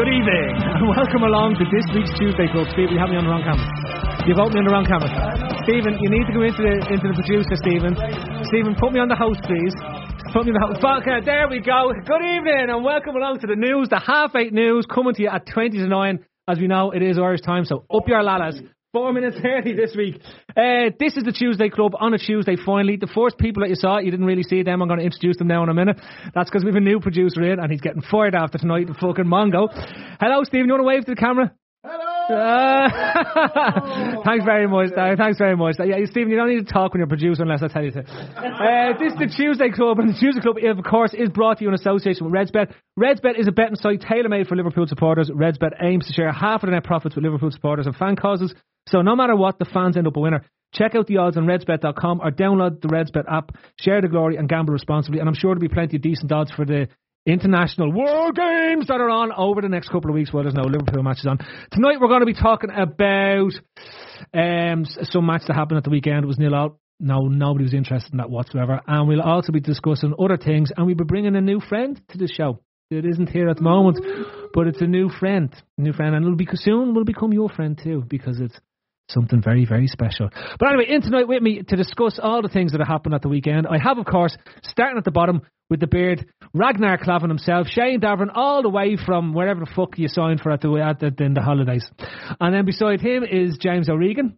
Good evening, welcome along to this week's Tuesday Club. Stephen, you have me on the wrong camera. You've opened me on the wrong camera. Stephen, you need to go into the into the producer, Stephen. Stephen, put me on the host, please. Put me on the host. Okay, uh, there we go. Good evening, and welcome along to the news, the half eight news, coming to you at 20 to 9. As we know, it is Irish time, so up your lalas. Four minutes early this week. Uh, this is the Tuesday Club on a Tuesday, finally. The first people that you saw, you didn't really see them. I'm going to introduce them now in a minute. That's because we have a new producer in, and he's getting fired after tonight, the fucking Mongo. Hello, Stephen. You want to wave to the camera? Uh, thanks very much. Uh, thanks very much. Yeah, Stephen, you don't need to talk when you're producer unless I tell you to. Uh, this is the Tuesday Club, and the Tuesday Club, of course, is brought to you in association with RedsBet. RedsBet is a betting site tailor-made for Liverpool supporters. RedsBet aims to share half of the net profits with Liverpool supporters and fan causes. So no matter what, the fans end up a winner. Check out the odds on redsbet.com or download the RedsBet app. Share the glory and gamble responsibly. And I'm sure there'll be plenty of decent odds for the international World Games that are on over the next couple of weeks while there's no Liverpool matches on. Tonight we're going to be talking about um, some match that happened at the weekend. It was nil out. No, nobody was interested in that whatsoever. And we'll also be discussing other things. And we'll be bringing a new friend to the show. It isn't here at the moment, but it's a new friend, a new friend, and it'll be soon will become your friend too because it's something very, very special. But anyway, in tonight with me to discuss all the things that have happened at the weekend, I have, of course, starting at the bottom with the beard, Ragnar Klavan himself, Shane Davern, all the way from wherever the fuck you signed for at the, at the, in the holidays. And then beside him is James O'Regan.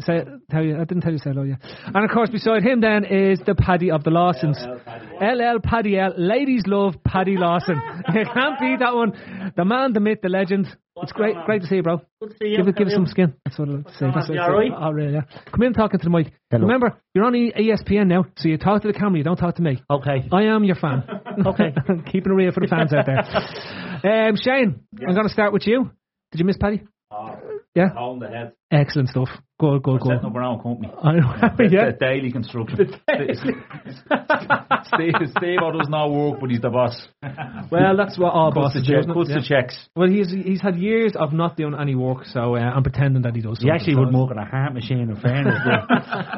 Say, tell you, I didn't tell you say hello, yeah. And of course, beside him then is the Paddy of the Lawsons. LL Paddy L. Ladies love Paddy Lawson. you can't beat that one. The man, the myth, the legend. it's great, great to see you, bro. Good to see you. Give it, give it How some skin. That's what I'll say. That's what I'll say. alright? Oh, really, yeah. Come in talking to the mic. Remember, you're on ESPN now, so you talk to the camera, you don't talk to me. Okay. I am your fan. Okay. Keeping it real for the fans out there. Um, Shane, I'm going to start with you. Did you miss Paddy? Yeah? Home the head. Excellent stuff. Good, good, good. Setting up our own company. I know. yeah. The daily construction. Steve, Steve does not work, but he's the boss. Well, that's what all Cuts bosses do. check, cuts Yeah. the checks. Well, he's he's had years of not doing any work, so uh, I'm pretending that he does. He actually so would work on a heart machine in fairness.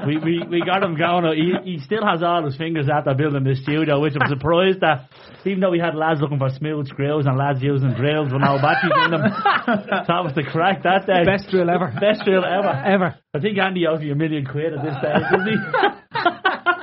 we, we, we got him going. He, he still has all his fingers the building the studio, which I'm surprised that even though we had lads looking for smooth screws and lads using drills with no batteries in them, that was the crack that day. Best drill ever. Best ever. Ever. I think Andy owes you a million quid at this stage, doesn't he?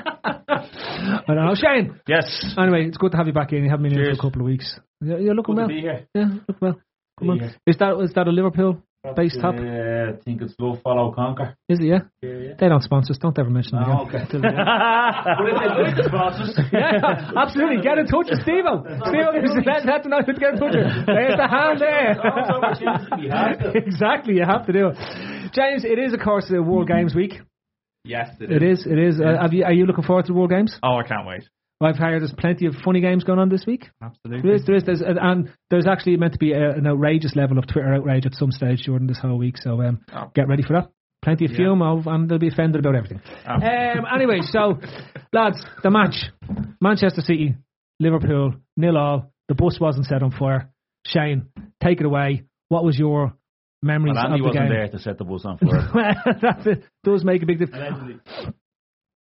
I don't know. Shane. yes. Anyway, it's good to have you back in. You haven't been in for a couple of weeks. You're, you're looking Good to well. be here. Yeah, look well. Come on. Is that is that a Liverpool based top? Uh, I think it's Love Follow Conquer. Is it? Yeah. Yeah, yeah. They don't sponsor us. Don't ever mention them Oh, again. okay. but if they like the sponsors, yeah, absolutely. Get in touch with Steve. Steve, let that know who to get in touch with. There's the hand there. You have to. exactly, you have to do it. James, it is of course the World Games week. Yes, It is. It is. Uh, have you, are you looking forward to the World Games? Oh, I can't wait. I've heard there's plenty of funny games going on this week. Absolutely. There is, there is, there's, and there's actually meant to be a, an outrageous level of Twitter outrage at some stage during this whole week. So um, Oh. get ready for that. plenty of fume, of, and they'll be offended about everything. Um, anyway, so lads, the match: Manchester City, Liverpool, nil all. The bus wasn't set on fire. Shane, take it away. What was your memories Well, Andy of the wasn't game? there to set the bus on fire. that does make a big difference.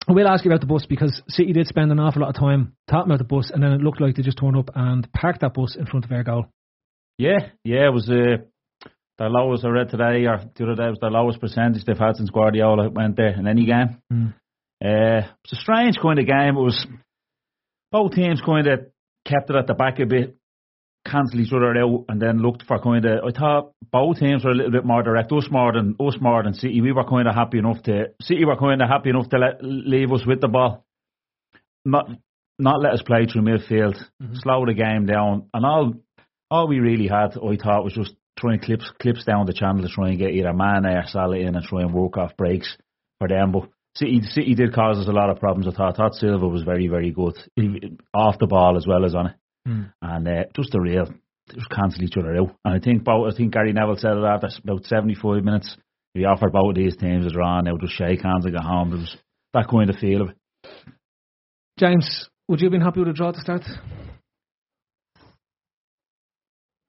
I will ask you about the bus because City did spend an awful lot of time talking about the bus, and then it looked like they just turned up and parked that bus in front of their goal. yeah, yeah, it was uh, their lowest I read today, or the other day, it was their lowest percentage they've had since Guardiola went there in any game. Mm. Uh, it was a strange kind of game. It was both teams kind of kept it at the back a bit, cancelled each other out, and then looked for kind of. I thought both teams were a little bit more direct. Us more than us more than City. We were kind of happy enough to City were kind of happy enough to let leave us with the ball, not not let us play through midfield, mm-hmm. slow the game down, and all all we really had, I thought, was just trying clips clips down the channel to try and get either Mane or Salah in and try and work off breaks for them. But City, City did cause us a lot of problems. I thought, I thought Silva was very, very good off the ball as well as on it, and uh, just a real just cancel each other out. And I think both, I think Gary Neville said it after about seventy five minutes. He offered both of these teams a draw, and they would just shake hands and go home. It was that kind of feel of it. James, would you have been happy with a draw to start?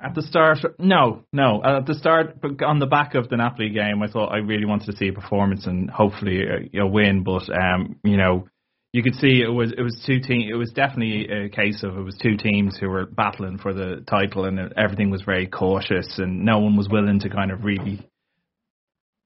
At the start, no, no. At the start, but on the back of the Napoli game, I thought I really wanted to see a performance and hopefully a, a win. But um, you know, you could see it was it was two team. It was definitely a case of it was two teams who were battling for the title, and everything was very cautious, and no one was willing to kind of really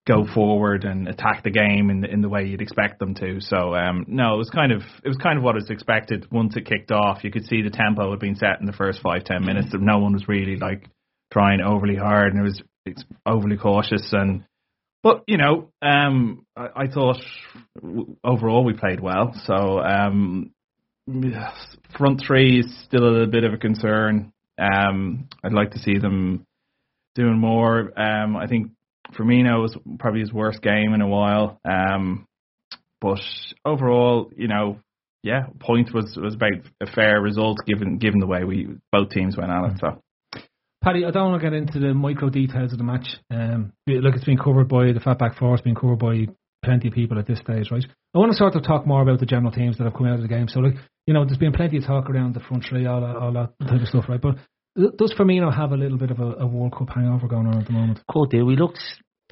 go forward and attack the game in the, in the way you'd expect them to. So um, no, it was kind of it was kind of what was expected once it kicked off. You could see the tempo had been set in the first five ten minutes. No one was really like trying overly hard, and it was it's overly cautious. And but you know, um, I, I thought overall we played well. So um, front three is still a little bit of a concern. Um, I'd like to see them doing more. Um, I think Firmino was probably his worst game in a while. Um, but overall, you know, yeah, point was was about a fair result given given the way we both teams went at it. So Paddy, I don't want to get into the micro details of the match. Um, look, it's been covered by the Fatback Four, it's been covered by plenty of people at this stage, right? I want to sort of talk more about the general teams that have come out of the game. So, like, you know, there's been plenty of talk around the front three, all that, all that type of stuff, right? But does Firmino have a little bit of a, a World Cup hangover going on at the moment? Could do. We looked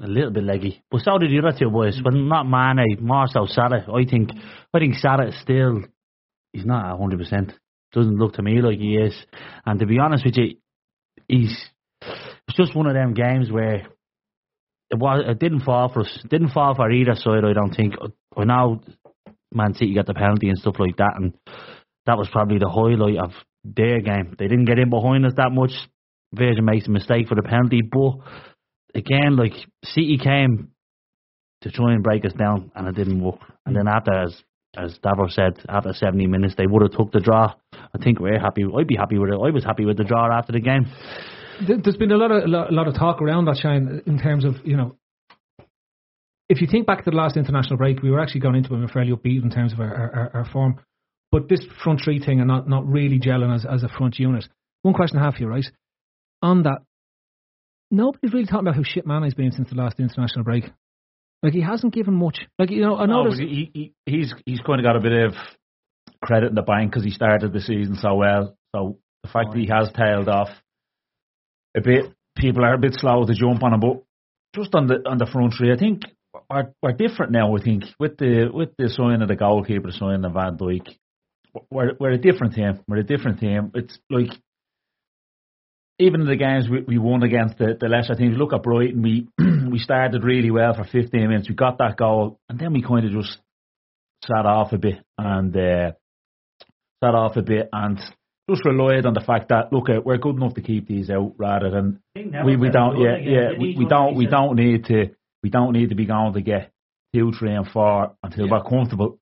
a little bit leggy, but so did the other two boys. But not Mane, more so Salah. I think, I think Salah still, he's not hundred percent. Doesn't look to me like he is. And to be honest with you, he's it's just one of them games where it was it didn't fall for us. Didn't fall for either side. I don't think. I know Man City got the penalty and stuff like that, and that was probably the highlight of their game. They didn't get in behind us that much. Virgil makes a mistake for the penalty, but again, like City came to try and break us down, and it didn't work. And then after, as as said, after 70 minutes, they would have took the draw. I think we're happy. I'd be happy with it. I was happy with the draw after the game. There- There's been a lot of a lot, of talk around that, Shane, in terms of you know, if you think back to the last international break, we were actually going into it with fairly upbeat in terms of our, our, our form. But this front three thing and not, not really gelling as, as a front unit. One question I have for you, right? On that, nobody's really talking about how shit Mane's been since the last international break. Like he hasn't given much. Like you know, I No, noticed. but he, he, he's he's kind of got a bit of credit in the bank because he started the season so well. So the fact that he has tailed off a bit, people are a bit slow to jump on him. But just on the on the front three, I think we're, we're different now. I think with the with the sign of the goalkeeper, the sign of Van Dijk, we're we're a different team. We're a different team. It's like even in the games we, we won against the, the lesser teams, look at Brighton, we we started really well for 15 minutes. We got that goal, and then we kind of just sat off a bit and uh, sat off a bit and just relied on the fact that look, uh, we're good enough to keep these out rather than we, we don't yeah yeah we, we don't we don't need to we don't need to be going to get two, three, and four until we're comfortable.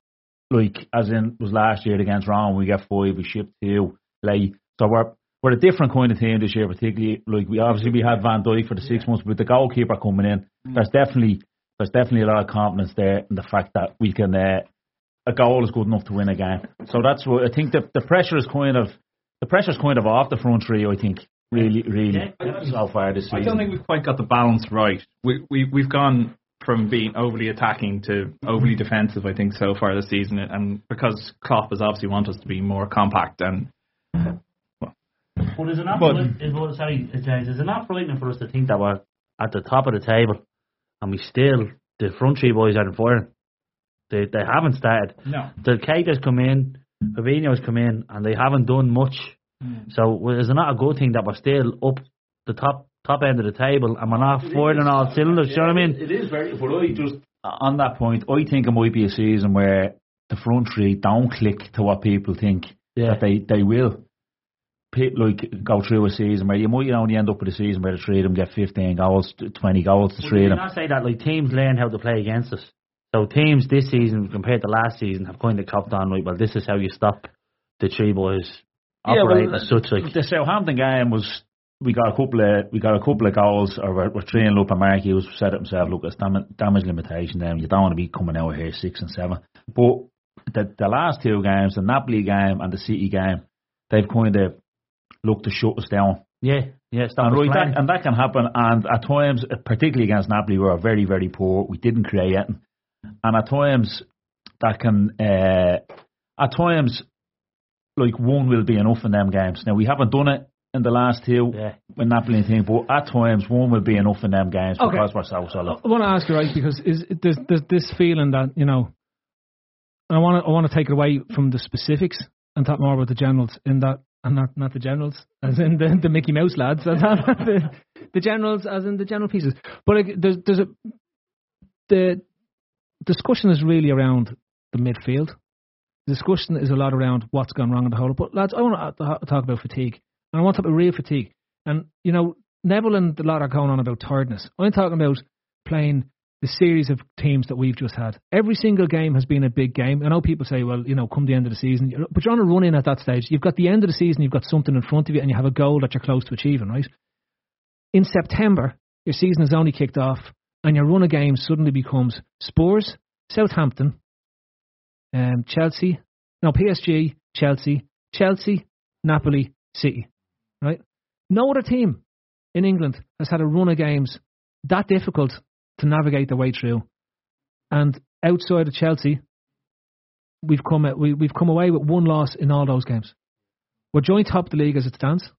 Like as in was last year against Rome, we get five, we shipped two, like so we're we're a different kind of team this year, particularly like we obviously we had Van Dijk for the six months, but with the goalkeeper coming in, there's definitely there's definitely a lot of confidence there in the fact that we can uh, a goal is good enough to win a game. So that's what I think the the pressure is kind of the pressure's kind of off the front three. I think really really so far this season. I don't think we've quite got the balance right. We we we've gone from being overly attacking to overly defensive. I think so far this season, and because Klopp has obviously want us to be more compact and. But is it not? But- fright- well, sorry, James. Is it not frightening for us to think that we're at the top of the table, and we still the front three boys aren't firing? They they haven't started. No. The Keita's come in, Fabinho's come in, and they haven't done much. Mm. So well, is it not a good thing that we're still up the top top end of the table and we're not firing on all cylinders? Do you know what I mean? It is very, but I just on that point, I think it might be a season where the front three don't click to what people think Yeah. that they they will. Pe- Like go through a season where you might only end up with a season where the three of them get 15 goals, 20 goals, the Well, three did of them. not say that like teams learn how to play against us? So teams this season compared to last season have kind of copped on right. Well, this is how you stop the three boys Yeah, operating well, as such. Like The Southampton game was we got a couple of we got a couple of goals, or we're, we're training up, and Mark Hughes said it himself. Look, it's damage, damage limitation. Then you don't want to be coming out here six and seven. But the the last two games, the Napoli game and the City game, they've kind of looked to shut us down. yeah, yeah, And, right, that, and that can happen. And at times, particularly against Napoli, we were very, very poor. We didn't create anything. And at times, that can, uh, at times, like one will be enough in them games. Now, we haven't done it in the last two Yeah. with Napoli and thing, but at times, one will be enough in them games Okay. because we're so solid. I want to ask you right because is there's, there's this feeling that you know, and I want to I want to take it away from the specifics and talk more about the generals in that and not not the generals as in the, the Mickey Mouse lads and not the, the generals as in the general pieces. But like, there's there's a the discussion is really around the midfield. The discussion is a lot around what's gone wrong in the whole. But lads, I want to talk about fatigue, and I want to talk about real fatigue. And you know, Neville and a lot are going on about tiredness. I'm talking about playing the series of teams that we've just had. Every single game has been a big game. I know people say, well, you know, come the end of the season, but you're on a run in at that stage. You've got the end of the season, you've got something in front of you, and you have a goal that you're close to achieving, right? In September, your season has only kicked off, and your run of games suddenly becomes Spurs, Southampton, um, Chelsea, no, PSG, Chelsea, Chelsea, Napoli, City, right? No other team in England has had a run of games that difficult to navigate their way through. And outside of Chelsea, we've come we, we've come away with one loss in all those games. We're joint top of the league as it stands.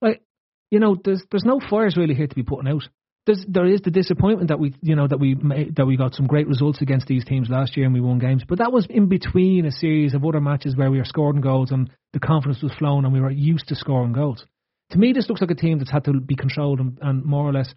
Like you know, there's there's no fires really here to be putting out. There's there is the disappointment that we you know that we made, that we got some great results against these teams last year and we won games, but that was in between a series of other matches where we were scoring goals and the confidence was flowing and we were used to scoring goals. To me, this looks like a team that's had to be controlled and, and more or less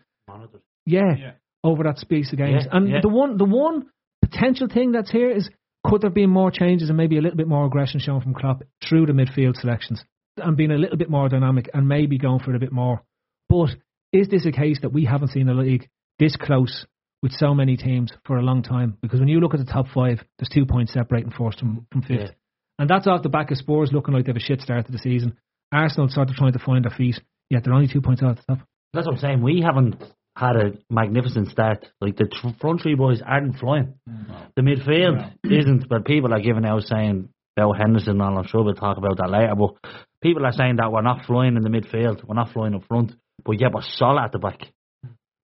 yeah, Yeah. over that space of games. Yeah, and yeah. the one the one potential thing that's here is could there be more changes and maybe a little bit more aggression shown from Klopp through the midfield selections and being a little bit more dynamic and maybe going for it a bit more. But is this a case that we haven't seen a league this close with so many teams for a long time? Because when you look at the top five, there's two points separating first from, from fifth. Yeah. And that's off the back of Spurs looking like they have a shit start to the season. Arsenal sort of trying to find their feet, yet they're only two points out at the top. That's what I'm saying. We haven't had a magnificent start. Like the tr- front three boys aren't flying. Mm. The midfield isn't. But people are giving out saying about Henderson and all. I'm sure we'll talk about that later. But people are saying that we're not flying in the midfield. We're not flying up front. But yeah, we're solid at the back.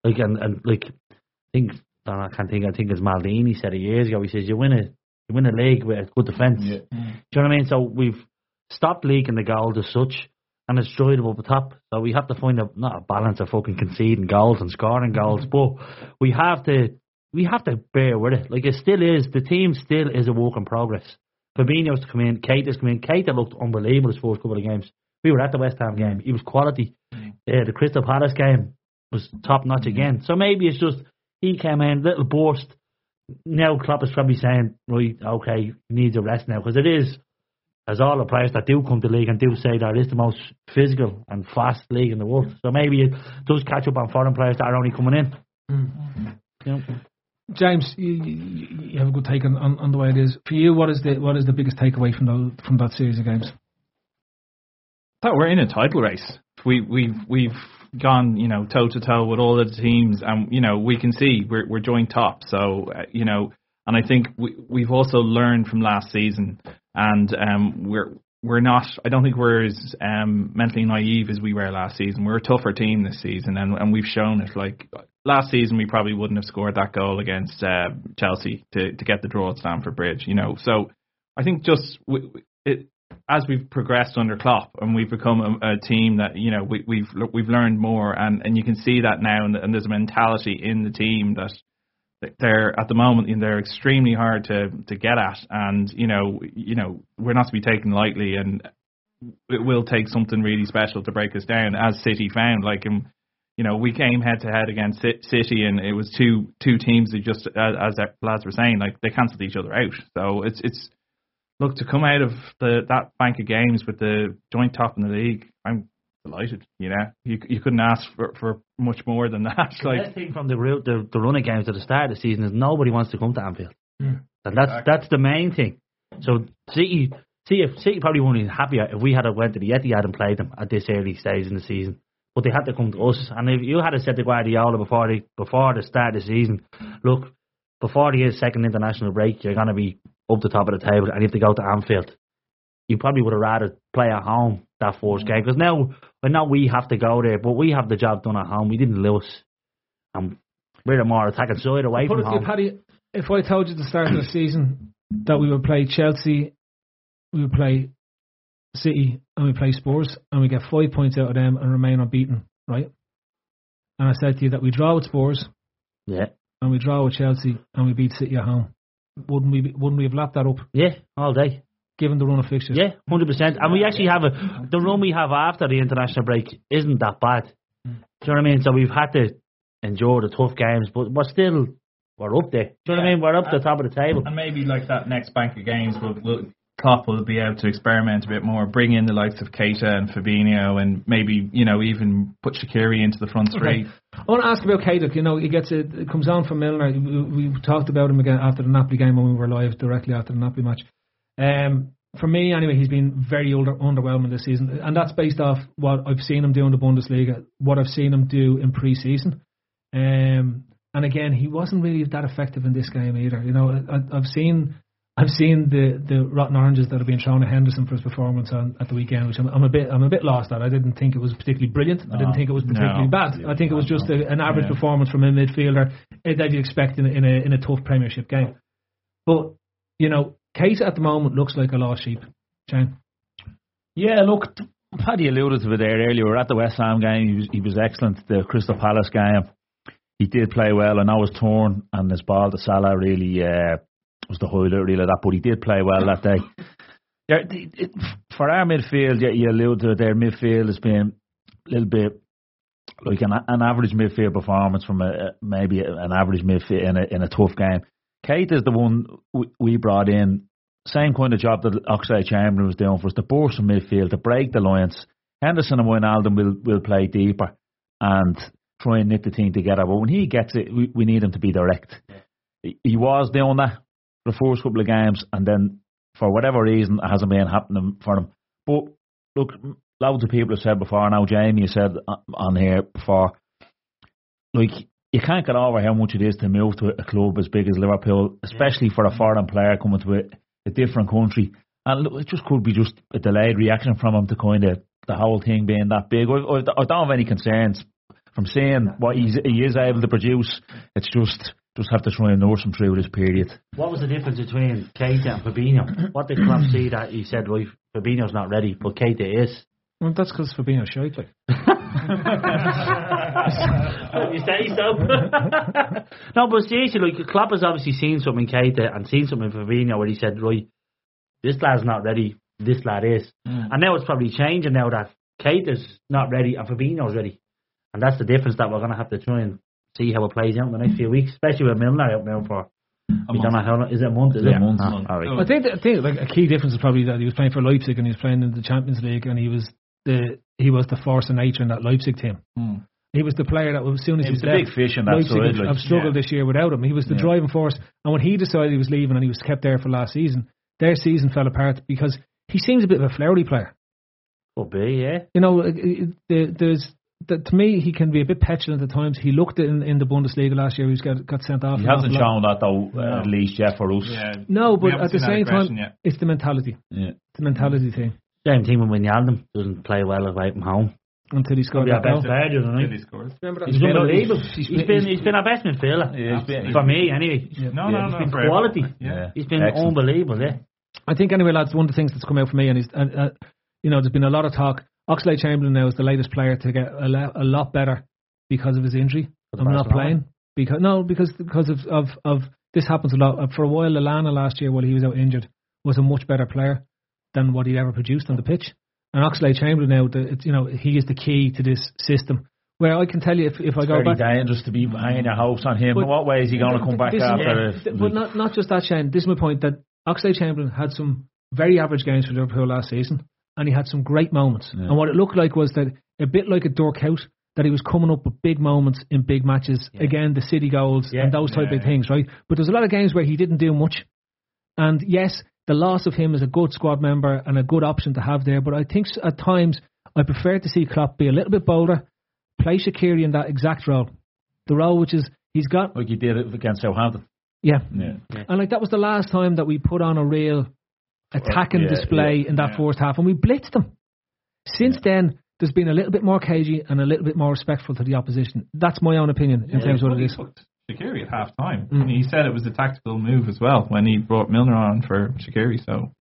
Like and, and like I think I, don't know, I can't think. I think it's Maldini said it years ago. He says you win a you win a league with a good defence. Do you know what I mean? So we've stopped leaking the goals as such, and it's dried up at the top. So we have to find a not a balance of fucking conceding goals and scoring goals, mm-hmm. but we have to we have to bear with it. Like it still is. The team still is a work in progress. Fabinho's to come in. Keita's come in. Keita looked unbelievable his first couple of games. We were at the West Ham mm. game. He was quality. Mm. Uh, the Crystal Palace game was top notch mm-hmm. again. So maybe it's just he came in little burst. Now Klopp is probably saying, right, okay, he needs a rest now because it is, as all the players that do come to the league and do say that it is the most physical and fast league in the world. So maybe it does catch up on foreign players that are only coming in. Mm. Know? James, you, you, you have a good take on, on, on the way it is. For you, what is the what is the biggest takeaway from the, from that series of games? We're in a title race. We we've we've gone you know toe to toe with all the teams, and you know we can see we're we're joint top. So uh, you know, and I think we we've also learned from last season, and um we're we're not. I don't think we're as um, mentally naive as we were last season. We're a tougher team this season, and and we've shown it. Like last season, we probably wouldn't have scored that goal against uh, Chelsea to to get the draw at Stamford Bridge. You know, so I think just w- it, as we've progressed under Klopp and we've become a, a team that you know we, we've we've learned more, and and you can see that now, and, and there's a mentality in the team that they're at the moment and they're extremely hard to to get at and you know you know we're not to be taken lightly and it will take something really special to break us down as City found like um, you know we came head to head against City and it was two two teams that just as, as lads were saying like they cancelled each other out. So it's it's look to come out of the that bank of games with the joint top in the league I'm delighted. You know, you you couldn't ask for, for much more than that. The like, best thing from the, the the running games at the start of the season is nobody wants to come to Anfield, Mm. and that's Exactly. that's the main thing. So City, see if City probably wouldn't be happier if we had a went to the Etihad and played them at this early stage in the season. But they had to come to us, and if you had to said to Guardiola before the before the start of the season, look, before the second international break, you're going to be up the top of the table, and you have to go to Anfield. You probably would have rather play at home that first mm. game because now, well, now we have to go there, but we have the job done at home. We didn't lose, and we're the more attacking side away from you, home. Paddy, if I told you at the start of the season that we would play Chelsea, we would play City, and we play Spurs, and we get five points out of them and remain unbeaten, right? And I said to you that we draw with Spurs, Yeah, and we draw with Chelsea, and we beat City at home. Wouldn't we? be- Wouldn't we have lapped that up, yeah, all day. given the run of fixtures? Yeah, hundred percent. And we actually have a the run we have after the international break isn't that bad. Hmm. Do you know what I mean? So we've had to endure the tough games, but we're still we're up there. Do you know what I mean? We're up the top of the table. and maybe like that next bank of games, will will Klopp will be able to experiment a bit more, bring in the likes of Keita and Fabinho, and maybe you know even put Shaqiri into the front three. I want to ask about Kadak. You know, he gets it, it comes on from Milner. We, we talked about him again after the Napoli game when we were live directly after the Napoli match. Um, for me, anyway, he's been very under, underwhelming this season, and that's based off what I've seen him do in the Bundesliga, what I've seen him do in pre-season. Um, and again, he wasn't really that effective in this game either. You know, I, I've seen. I've seen the, the rotten oranges that have been thrown at Henderson for his performance on, at the weekend, which I'm, I'm a bit I'm a bit lost at. I didn't think it was particularly brilliant. I didn't think it was particularly No. bad. I think it was just a, an average Yeah. performance from a midfielder eh, that you expect in a, in a in a tough Premiership game. But you know, Keita at the moment looks like a lost sheep. Shane. Yeah, look, Paddy alluded to it there earlier. We were at the West Ham game. He was he was excellent. The Crystal Palace game, he did play well. I know was torn, and his ball to Salah really uh, was the highlight really of that. But he did play well that day. For our midfield, yeah, you alluded to it there. Midfield has been a little bit like an, an average midfield performance from a, a- maybe an average midfield in a in a tough game. Kate is the one we, we brought in. Same kind of job that Oxlade Chamberlain was doing for us, to burst from midfield, to break the lines. Henderson and Wijnaldum will will play deeper and try and knit the team together. But when he gets it, we, we need him to be direct. He was doing that the first couple of games, and then for whatever reason, it hasn't been happening for him. But look, loads of people have said before. Now Jamie has said on- here before, like you can't get over how much it is to move to a club as big as Liverpool, especially for a foreign player coming to a, a different country. And look, it just could be just a delayed reaction from him to kind of the whole thing being that big. I, I, I don't have any concerns from seeing what he's, he is able to produce. It's just just have to try and nurse him through this period. What was the difference between Keita and Fabinho? What did Klopp see that he said, right, Fabinho's not ready, but Keita is? Well, that's because Fabinho's shite. Like. you say so? no, but seriously, like Klopp has obviously seen something in Keita and seen something in Fabinho where he said, right, this lad's not ready, this lad is. Mm. And now it's probably changing now that Keita's not ready and Fabinho's ready. And that's the difference that we're going to have to try and see how it plays out in the next few weeks, especially with Milner out now for. we don't know how long. Is it a month? Is Yeah, it a month. Ah, all right. I think I think like a key difference is probably that he was playing for Leipzig and he was playing in the Champions League and he was the he was the force of nature in that Leipzig team. He was the player that as soon as He he was the left, big fish in that Leipzig side, have, like, have struggled yeah. this year without him. He was the Yeah. driving force. And when he decided he was leaving and he was kept there for last season, their season fell apart because he seems a bit of a flowery player. Could be, yeah. You know, there's the, to me he can be a bit petulant at times. He looked in in the Bundesliga last year. He was got got sent off. He hasn't shown that though, uh, at least yet for us. Yeah. No, but at the same time, yet. it's the mentality. Yeah. It's the mentality thing. Same thing with Wijnaldum. Doesn't play well away from home. until he scored Probably our that goal. player, doesn't he? scores. Remember that? He's unbelievable. he's He's been- been he's been our best midfielder. Yeah, he's been- For me, anyway. No, Yeah, no, no, no. Been quality. Yeah. He's been Excellent. unbelievable. Yeah. I think anyway, lads. One of the things that's come out for me, and is, uh, uh, you know, there's been a lot of talk. Oxlade Chamberlain now is the latest player to get a, le- a lot better because of his injury. I'm not playing because no, because because of of, of this happens a lot. Uh, For a while, Lallana last year, while he was out injured, was a much better player than what he'd ever produced on the pitch. And Oxlade Chamberlain now, the, it's, you know, he is the key to this system. Where I can tell you, if if I go very back, dangerous to be hanging your hopes on him. But- In what way is he going to come back after? Th- But not not just that, Shane. This is my point that Oxlade Chamberlain had some very average games for Liverpool last season, and he had some great moments. Yeah. And what it looked like was that a bit like a Dirk Kuyt, that he was coming up with big moments in big matches. Again, the City goals Yeah. and those type Yeah. of things, right? But there's a lot of games where he didn't do much. And yes, the loss of him is a good squad member and a good option to have there. But I think at times I prefer to see Klopp be a little bit bolder, play Shaqiri in that exact role, the role which is he's got like he did it against Southampton. yeah. Yeah. And like that was the last time that we put on a real attacking Yeah, display yeah, in that yeah. first half, and we blitzed them. Since then, there's been a little bit more cagey and a little bit more respectful to the opposition. That's my own opinion in terms of what it is. Shaqiri at half time. Mm. He said it was a tactical move as well when he brought Milner on for Shaqiri. So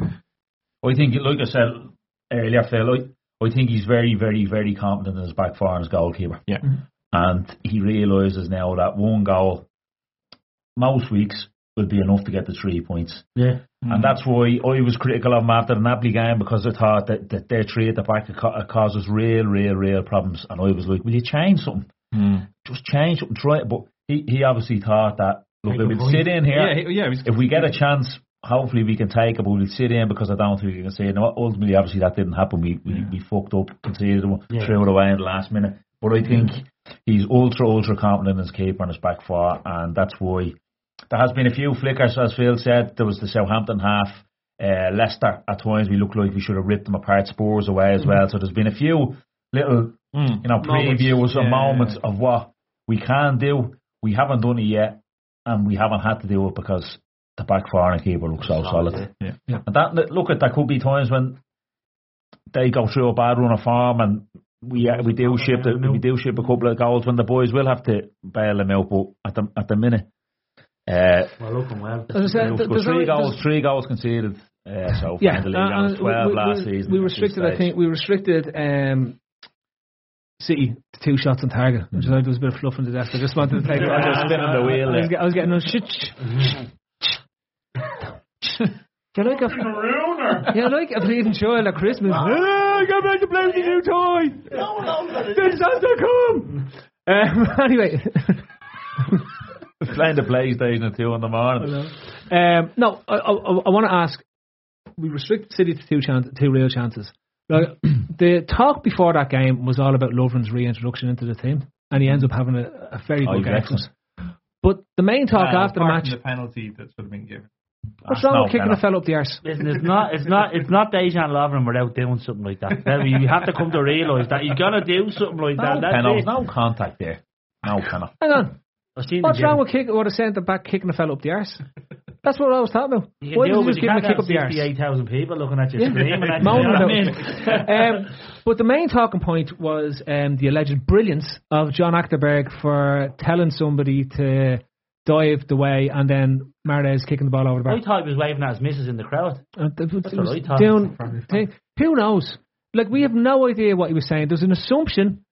I think, like I said earlier, Phil, I, I think he's very, very, very confident in his back four and his goalkeeper. yeah, And he realises now that one goal, most weeks, will be enough to get the three points. Yeah. And that's why I was critical of him after the Napoli game because I thought that, that their three at the back had ca- had real, real, real problems. And I was like, will you change something? Mm. Just change something, try it. But he, he obviously thought that, look, Very if good we sit in here, yeah, yeah. Was, if we get a chance, hopefully we can take it, but we'll sit in because I don't think we can say it. Now, ultimately, obviously, that didn't happen. We we, we fucked up, conceded, Yeah. threw it away in the last minute. But I think he's ultra, ultra confident in his keeper and his back four, and that's why there has been a few flickers, as Phil said. There was the Southampton half. Uh, Leicester, at times, we looked like we should have ripped them apart, Spurs away as well. So there's been a few little, Mm. you know, Moments. previews Yeah. moments of what we can do. We haven't done it yet, and we haven't had to do it because the back four and keeper look so solid. yeah. And that look at there could be times when they go through a bad run of form and we uh, we do ship the, we do ship a couple of goals when the boys will have to bail them out. But at the at the minute, uh, Well, looking well. As I said, we've th- got there's three goals, three goals conceded. Uh, so Yeah, the league, uh, That was and twelve we, last we, season. We restricted, I think, we restricted um, City to two shots on target, which I thought was a bit of fluff in the desk. I just wanted to take. I was spinning the wheel I was, I was getting a shit. You like a yeah, like a bleeding child at Christmas. Oh, I got back to play with the new toy. No, no, Did Santa come? Um, anyway, playing the PlayStation at two in the morning. um, no, I, I, I want to ask. We restricted City to two, chan- two real chances. Like, the talk before that game was all about Lovren's reintroduction into the team, and he ends up having a, a very Oh, good he's game. for excellent. But the main talk Well, after the match, the penalty that should have been given. what's wrong no with kicking a fella up the arse? Listen, it's not, it's not, it's not Dejan Lovren without doing something like that. You have to come to realise that you're gonna do something like No that. Penalty, it. no contact there. No penalty. Hang on, I've seen what's wrong with kick? What a centre back kicking a fella up the arse? That's what I was talking about. You Why do did it, you but just you give him a kick up the arse? 68,000 people looking at you Yeah. screaming at you. Know what I mean? um, but the main talking point was um, the alleged brilliance of John Achterberg for telling somebody to dive the way and then Mahrez kicking the ball over the back. I thought he was waving at his missus in the crowd. Uh, th- th- That's what I thought. thing. Who knows? Like we have no idea what he was saying. There's an assumption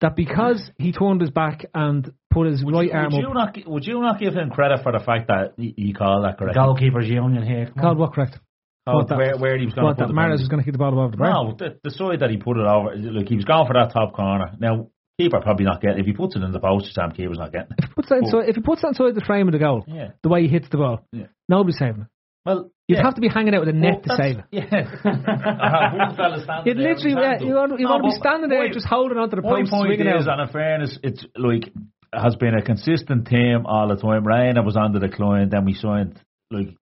that because he turned his back and put his right arm would you not would you not give him credit for the fact that he, he called that correct? Goalkeepers union here. Come called on. what correct? Oh, called what that- where, where he was going to put that the Mahrez was going to kick the ball over the bar. No, the, the side that he put it over, look, he was going for that top corner. Now, keeper probably not getting. If he puts it in the post, Sam keeper's not getting it. If he puts that inside, if he puts that inside the frame of the goal, Yeah. the way he hits the ball, Yeah. nobody's saving it. Well, You'd yeah. have to be hanging out with a net Well, to that's- save it. Yeah. One fella standing You'd literally, yeah, you want, you No, want to be standing there my- just holding onto the My post, point swinging is, out. and in fairness, it's like has been a consistent team all the time. Reina was on the decline, then we signed like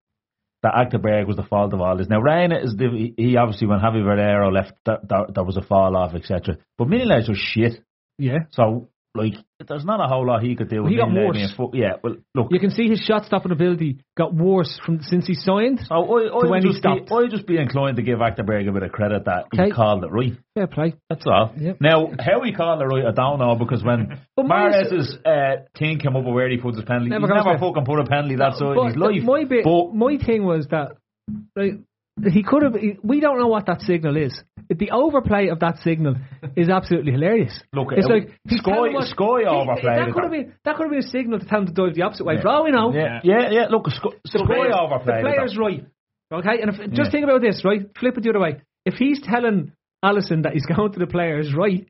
that Achterberg was the fault of all this. Now Ryan is the, he- he obviously when Xavi Valero left, that, that, that was a fall off, etc. But Mignolet was shit. Yeah. So like there's not a whole lot he could do. with He got worse. Fo- yeah, well, look, You can see his shot stopping ability got worse from since he signed. so I, to I when he just be, stopped. I just be inclined to give Achterberg a bit of credit that Okay. he called it right. Fair play. That's all. Yep. Now, how he called it right, I don't know because when my- uh, thing came up where he put his penalty, Never he's never fucking put a penalty that side in his life. my bit, but my thing was that like, he could have. We don't know what that signal is. The overplay of that signal is absolutely hilarious. Look, it's uh, like he's Sky- what- Sky he- overplayed That it. could have been that could have been a signal to tell him to dive the opposite way. For all we know, yeah, yeah, yeah. Look, Sky, the Sky player's, the overplayed it. player's right. Okay, and if, just Yeah. think about this, right? Flip it the other way. If he's telling Alisson that he's going to the players right,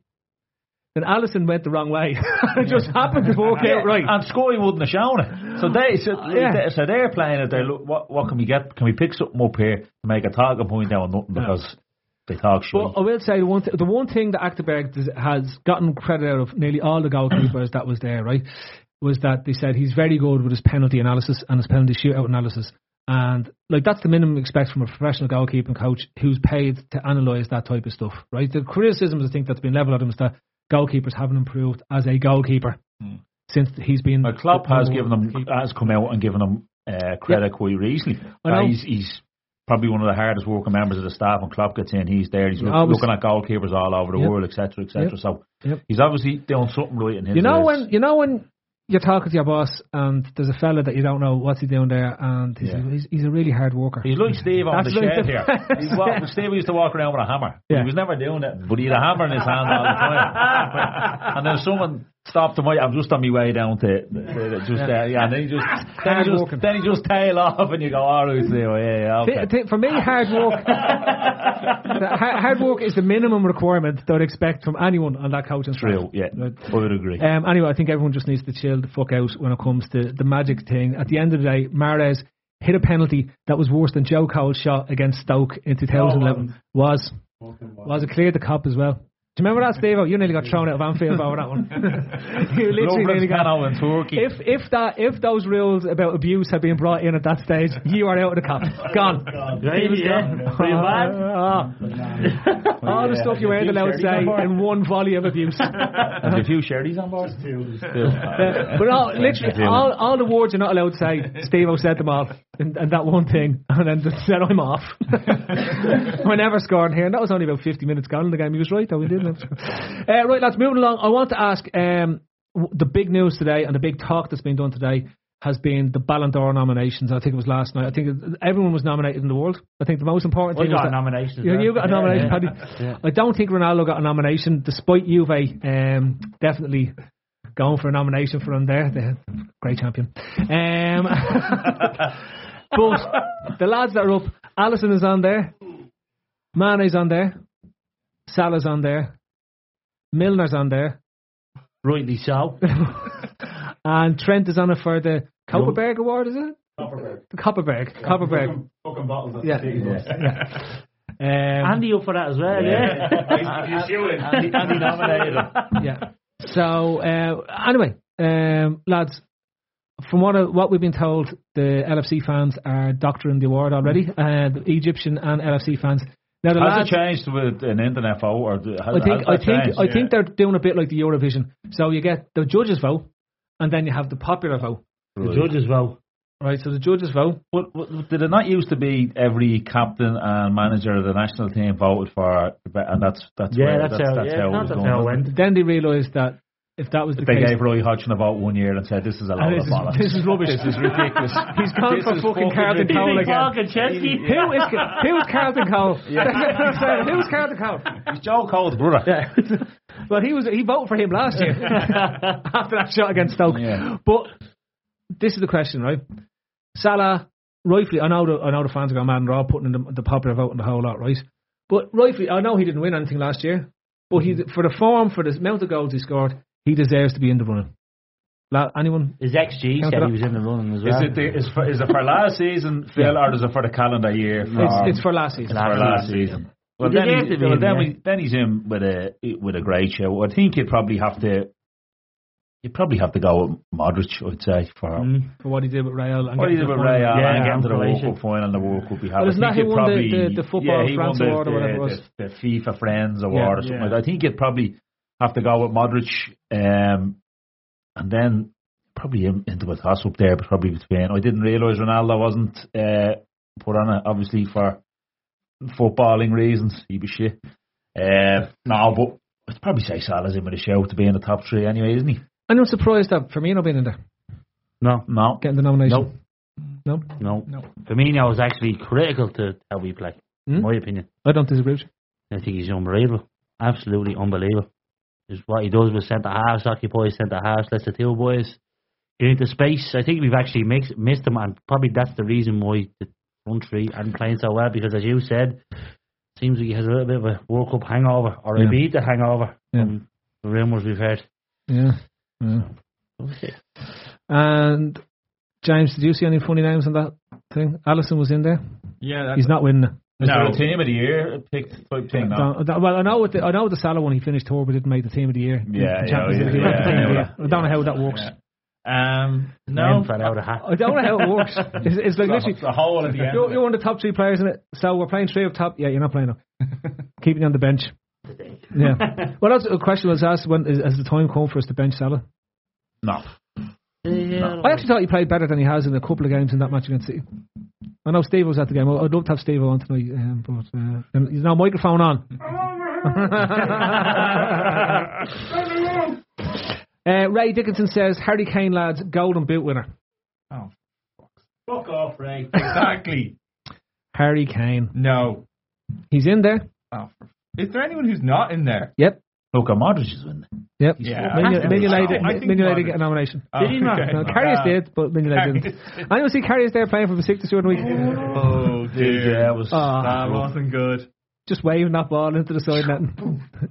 then Alisson went the wrong way. it just happened to work Yeah, out right. And Sky wouldn't have shown it. So they so, Yeah. they, so they're playing it. They look, what what can we get? Can we pick something up here to make a target point down nothing because they talk shit. But I will say the one th- the one thing that Achterberg has gotten credit out of nearly all the goalkeepers that was there, right, was that they said he's very good with his penalty analysis and his penalty shootout analysis. And like that's the minimum you expect from a professional goalkeeping coach who's paid to analyse that type of stuff, right? The criticisms I think that's been levelled at him is that goalkeepers haven't improved as a goalkeeper since he's been. Klopp the has given them has come out and given them uh, credit quite recently. Uh, he's he's probably one of the hardest working members of the staff. When Klopp gets in, he's there. He's look, looking at goalkeepers all over the Yep. world, etc., etc. Yep. So Yep. he's obviously doing something right in his. You know eyes. when you know when you're talking to your boss and there's a fella that you don't know what's he doing there and he's, Yeah. he's, he's a really hard worker. He's like Steve on That's the like shed here. He's walk, Steve used to walk around with a hammer. Yeah. He was never doing it, but he had a hammer in his hand all the time. and then someone stopped him. I'm just on my way down to, to, to just there, yeah. And then he just then he just, then he just tail off, and you go, all right, Steve, yeah, yeah, okay. Th- th- for me, hard work. hard work is the minimum requirement that I'd expect from anyone on that coaching staff. True, yeah, Right. I would agree. Um, anyway, I think everyone just needs to chill the fuck out when it comes to the magic thing. At the end of the day, Mahrez hit a penalty that was worse than Joe Cole's shot against Stoke in 2011. was was it cleared the cup as well? Do you remember that, Steve? You nearly got thrown out of Anfield over that one. you literally nearly got. Penalty in Turkey. If if that if those rules about abuse had been brought in at that stage, you are out of the Kop. Gone. Really, yeah. Pretty bad. All the stuff you weren't allowed to say in one volley of abuse. and a few sherries on board. Uh, but all, literally, all, all the words you're not allowed to say, Steve O said them all, and, and that one thing, and then just said, I'm off. we never scored here, and that was only about 50 minutes gone in the game. He was right, though, we didn't. Have to score. uh, right, lads, moving along. I want to ask um, w- the big news today and the big talk that's been done today has been the Ballon d'Or nominations. I think it was last night. I think it- everyone was nominated in the world. I think the most important I thing was got a nomination. you, you got a Yeah, nomination. Paddy. Yeah. I don't think Ronaldo got a nomination, despite Juve um, definitely going for a nomination for him there. The great champion. Um, but the lads that are up, Alisson is on there, Mane's on there, Salah's on there, Milner's on there, Rightly so. and Trent is on it for the Copperberg Award, is it? The Copperberg. Copperberg. Fucking bottles Yeah. yeah. Um, Andy up for that as well, yeah. Andy, Andy nominated him. yeah. So uh, anyway, um, lads, from what uh, what we've been told, the LFC fans are doctoring the award already. Uh, the Egyptian and LFC fans. Now the Has lads, it changed with an internet vote? Or has, I think I think changed? I think they're doing a bit like the Eurovision. So you get the judges vote, and then you have the popular vote. The judges vote. Right. So the judges vote. What, what, did it not used to be every captain and manager of the national team voted for, and that's that's Yeah, where, that's how- that's yeah, how it that's was how going. it went. Then they realised that if that was the it? They case, gave Roy Hodgson a vote one year and said, "This is a and load this, of bollocks. is, this is rubbish. This is ridiculous. He's gone This for is fucking fucking Carlton Cole ridiculous. again. Talking Chelsea. Who is who's Carlton Cole? who's Carlton Cole? It's Joe Cole's brother." Yeah. well, he was he voted for him last year after that shot against Stoke. Yeah. But this is the question, right? Salah, rightfully, I know the I know the fans are going mad and they're all putting in the, the popular vote and the whole lot, right? But rightfully, I know he didn't win anything last year, but he mm-hmm. for the form, for the amount of goals he scored, he deserves to be in the running. La- anyone? His XG Count said he was in the running as Is well. it, the, is, for, is it for last season, Phil, Yeah. or is it for the calendar year? For, It's, it's for last season. It's for last season. Well, then, he, well, in, then, yeah. we, then he's in with a with a great show. I think you'd probably have to. You'd probably have to go with Modric, I'd say, for Mm. For what he did with Real. And what he did to with the Real final. Yeah, and getting to the World Cup final, the World Cup he had. Well, isn't that think won probably, the- the Football yeah, he France won the, award or whatever it was? The, the FIFA Friends Award or something yeah. like that. I think you'd probably have to go with Modric, um, and then probably in, into a toss up there, but probably between. I didn't realise Ronaldo wasn't uh, put on it, obviously for footballing reasons. He was shit. Uh, no, but I'd probably say Salah's in with a shout to be in the top three anyway, isn't he? And I'm not surprised that Firmino being in there, No, No. getting the nomination. No, No, no. No. Firmino was actually critical to how we play, Hmm? in my opinion. I don't disagree with you. I think he's unbelievable. Absolutely unbelievable. Is what he does with centre halves, occupies centre halves, lets the two boys get into space. I think we've actually mix, missed him, and probably that's the reason why the front three aren't playing so well. Because as you said, seems like he has a little bit of a World Cup hangover, or Yeah. a beat the hangover Yeah. from the rumours we've heard. Yeah. yeah. Okay. And James, did you see any funny names on that thing? Alisson was in there. Yeah, that's, He's not winning it. Is No. there a team of the year picked type thing? No. Don't- don't- well, I know with the, I know with the Salah one he finished third, but didn't make the team of the year. Yeah, The yeah, yeah, yeah, team of the yeah. I don't know how that works. Um, No. no. Out of hat. I don't know how it works. It's, it's like literally, It's a hole at the end. you're, you're one of the top three players in it, so we're playing three up top. Yeah, you're not playing up. Keeping you on the bench. Yeah. Well, that's a question was asked when is, has the time come for us to bench Salah? No. I actually thought he played better than he has in a couple of games in that match against City. I know Steve was at the game. I'd love to have Steve on tonight, um, but uh, and there's no microphone on. uh, Ray Dickinson says Harry Kane lads golden boot winner. Oh, Fuck off, Ray. Exactly. Harry Kane. no. He's in there. Oh, is there anyone who's not in there? Yep. Luka Modric is winning. Yep. Yeah. Mignolet I think Mignolet Modric- get a nomination. Did he not? No, Karius did, but Mignolet didn't. I don't see Karius there playing for Besiktas during the week. Oh, dear. Yeah, it was. Ah. That wasn't good. Just waving that ball into the side net.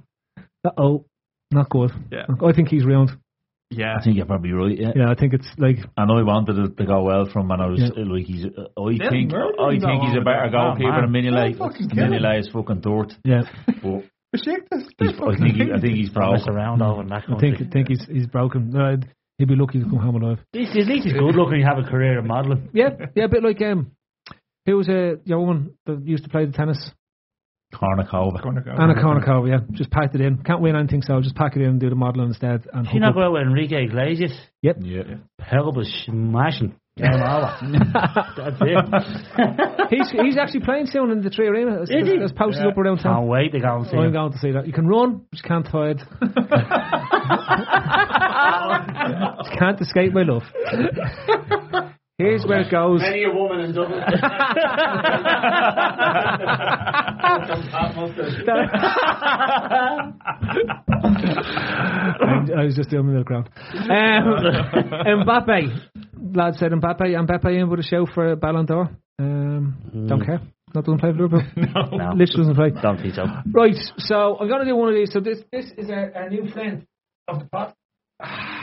Uh oh, not good. Yeah. I think he's ruined. Yeah. I think you're probably right. Yeah. Yeah, I think it's like And I wanted it to go well from, and I was Yeah. uh, like, he's. Uh, I Dylan think I think he's a better goalkeeper Oh, than man. Mignolet. Don't fucking kill him. Mignolet is fucking dirt. yeah. But Besiktas. I think he, I think he's Don't mess broke. around over in that I country. think think he's he's broken. Uh, he'd be lucky to come home alive. At least, at least he's good looking. You have a career in modelling. Yeah, yeah, a bit like um, who was a young woman that used to play the tennis? Kournikova. Anna Kournikova. Yeah, just packed it in. Can't win anything, so just pack it in and do the modelling instead. And She not up. go out with Enrique Iglesias. Yep. Yeah. Pelvis smashing. Game over. That's it. he's he's actually playing soon in the 3Arena. There's, Is he? there's posters Yeah. up around town. Can't wait to go and see I'm him. going to see that. You can run, but you can't hide. you can't escape my love. Here's where it goes. Many a woman in Dublin. I, I was just doing the ground. Um, Mbappe. Lad said Mbappe. Mbappe in with a show for Ballon d'Or. Um, Don't care. Not doesn't play for Liverpool. No. Literally doesn't play. Don't think so. Right, so I'm going to do one of these. So this this is our, our new friend of the pot.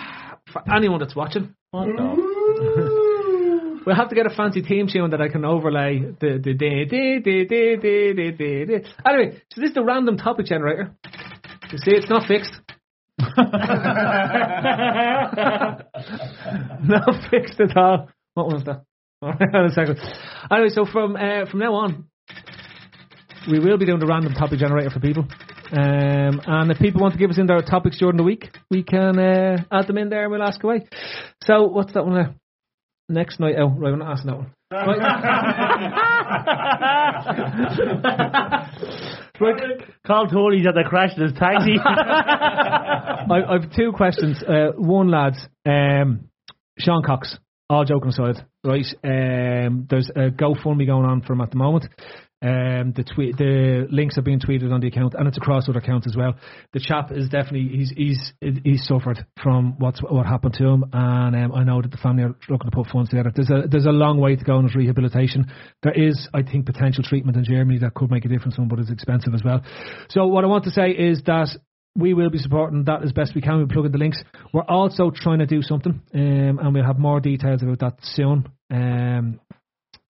For anyone that's watching, we'll have to get a fancy theme tune that I can overlay the the the the the the the the the. the. Anyway, so this is the random topic generator. You see, it's not fixed. not fixed at all. What was that? Hold on a second. Anyway, so from uh, from now on, we will be doing the random topic generator for people. Um, and if people want to give us in their topics during the week, we can uh, add them in there and we'll ask away. So, what's that one there? Next night out. Right, I'm not asking that one. Right. Call Tony's at the crash in his taxi. I, I've two questions. Uh, one, lads, um, Sean Cox. All joking aside, right? Um, there's a GoFundMe going on for him at the moment. Um, the tweet, the links are being tweeted on the account, and it's across other accounts as well. The chap is definitely he's he's he's suffered from what's what happened to him, and um, I know that the family are looking to put funds together. There's a there's a long way to go in his rehabilitation. There is, I think, potential treatment in Germany that could make a difference, but it's expensive as well. So what I want to say is that we will be supporting that as best we can. We'll plug in the links. We're also trying to do something, um, and we'll have more details about that soon. Um,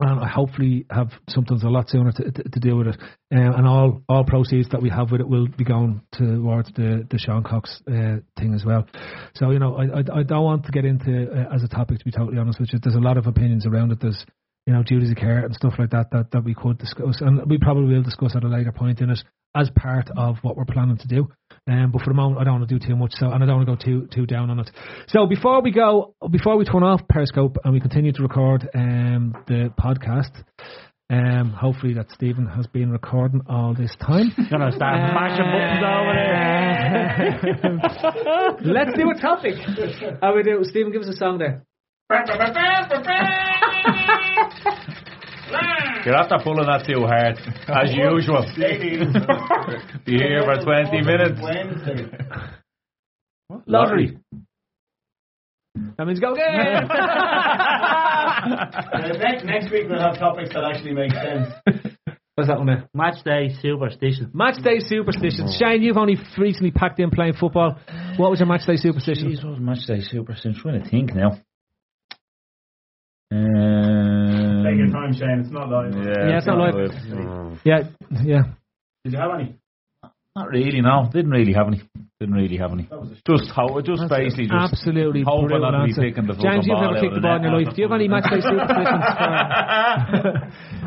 and I hopefully have something a lot sooner to, to, to deal with it. Um, and all, all proceeds that we have with it will be going towards the, the Sean Cox uh, thing as well. So, you know, I, I, I don't want to get into uh, as a topic, to be totally honest with you. There's a lot of opinions around it. There's, you know, duties of care and stuff like that, that that we could discuss. And we probably will discuss at a later point in it. as part of what we're planning to do. Um, but for the moment, I don't want to do too much, so and I don't want to go too too down on it. So before we go, before we turn off Periscope and we continue to record um, the podcast, um, hopefully that Stephen has been recording all this time. Gonna start smashing buttons over there. Let's do a topic. How we do? Stephen, give us a song there. You're after pulling that too hard, as usual. Be here for 20 minutes. Lottery. That means go again. next, next week we'll have topics that actually make sense. What's that one there? Match day superstition. Match day superstitions. Shane, you've only recently packed in playing football. What was your match day superstition? Jeez, what was match day superstition? I'm trying to think now. Um, Take your time, Shane. It's not live. Yeah, Yeah, it's not live. live. Yeah, yeah. Did you have any? Not really, no. Didn't really have any. Didn't really have any. Just how, just That's basically just absolutely hoping brutal not to be answer. picking the James, you've ball never kicked the ball in your life. Do you have any match day superstitions? For,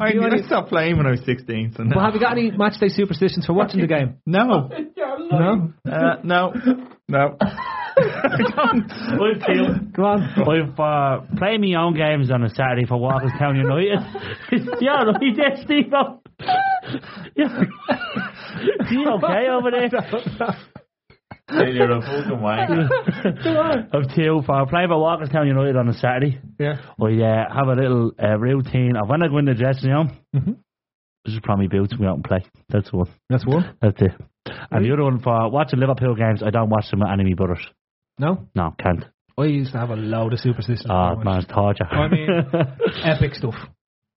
I, You I only- stopped playing when I was 16. So no. well, have you got any match day superstitions for watching the game? No. No. Uh, no. No. I've Go on. I've uh, played my own games on a Saturday for Walkerstown United. yeah, right there, Steve. Yeah. you okay over there? You're a fucking wanker. I've two for playing for Walkerstown United on a Saturday. Yeah. I uh, have a little uh, routine of when I go in the dressing room. Mhm. This is probably boots to go out and play. That's one. That's one. That's it. And the other one for watching Liverpool games, I don't watch them with any of my brothers. No? No, can't. I used to have a load of superstitions. Ah, oh, man, it's torture. I mean, epic stuff.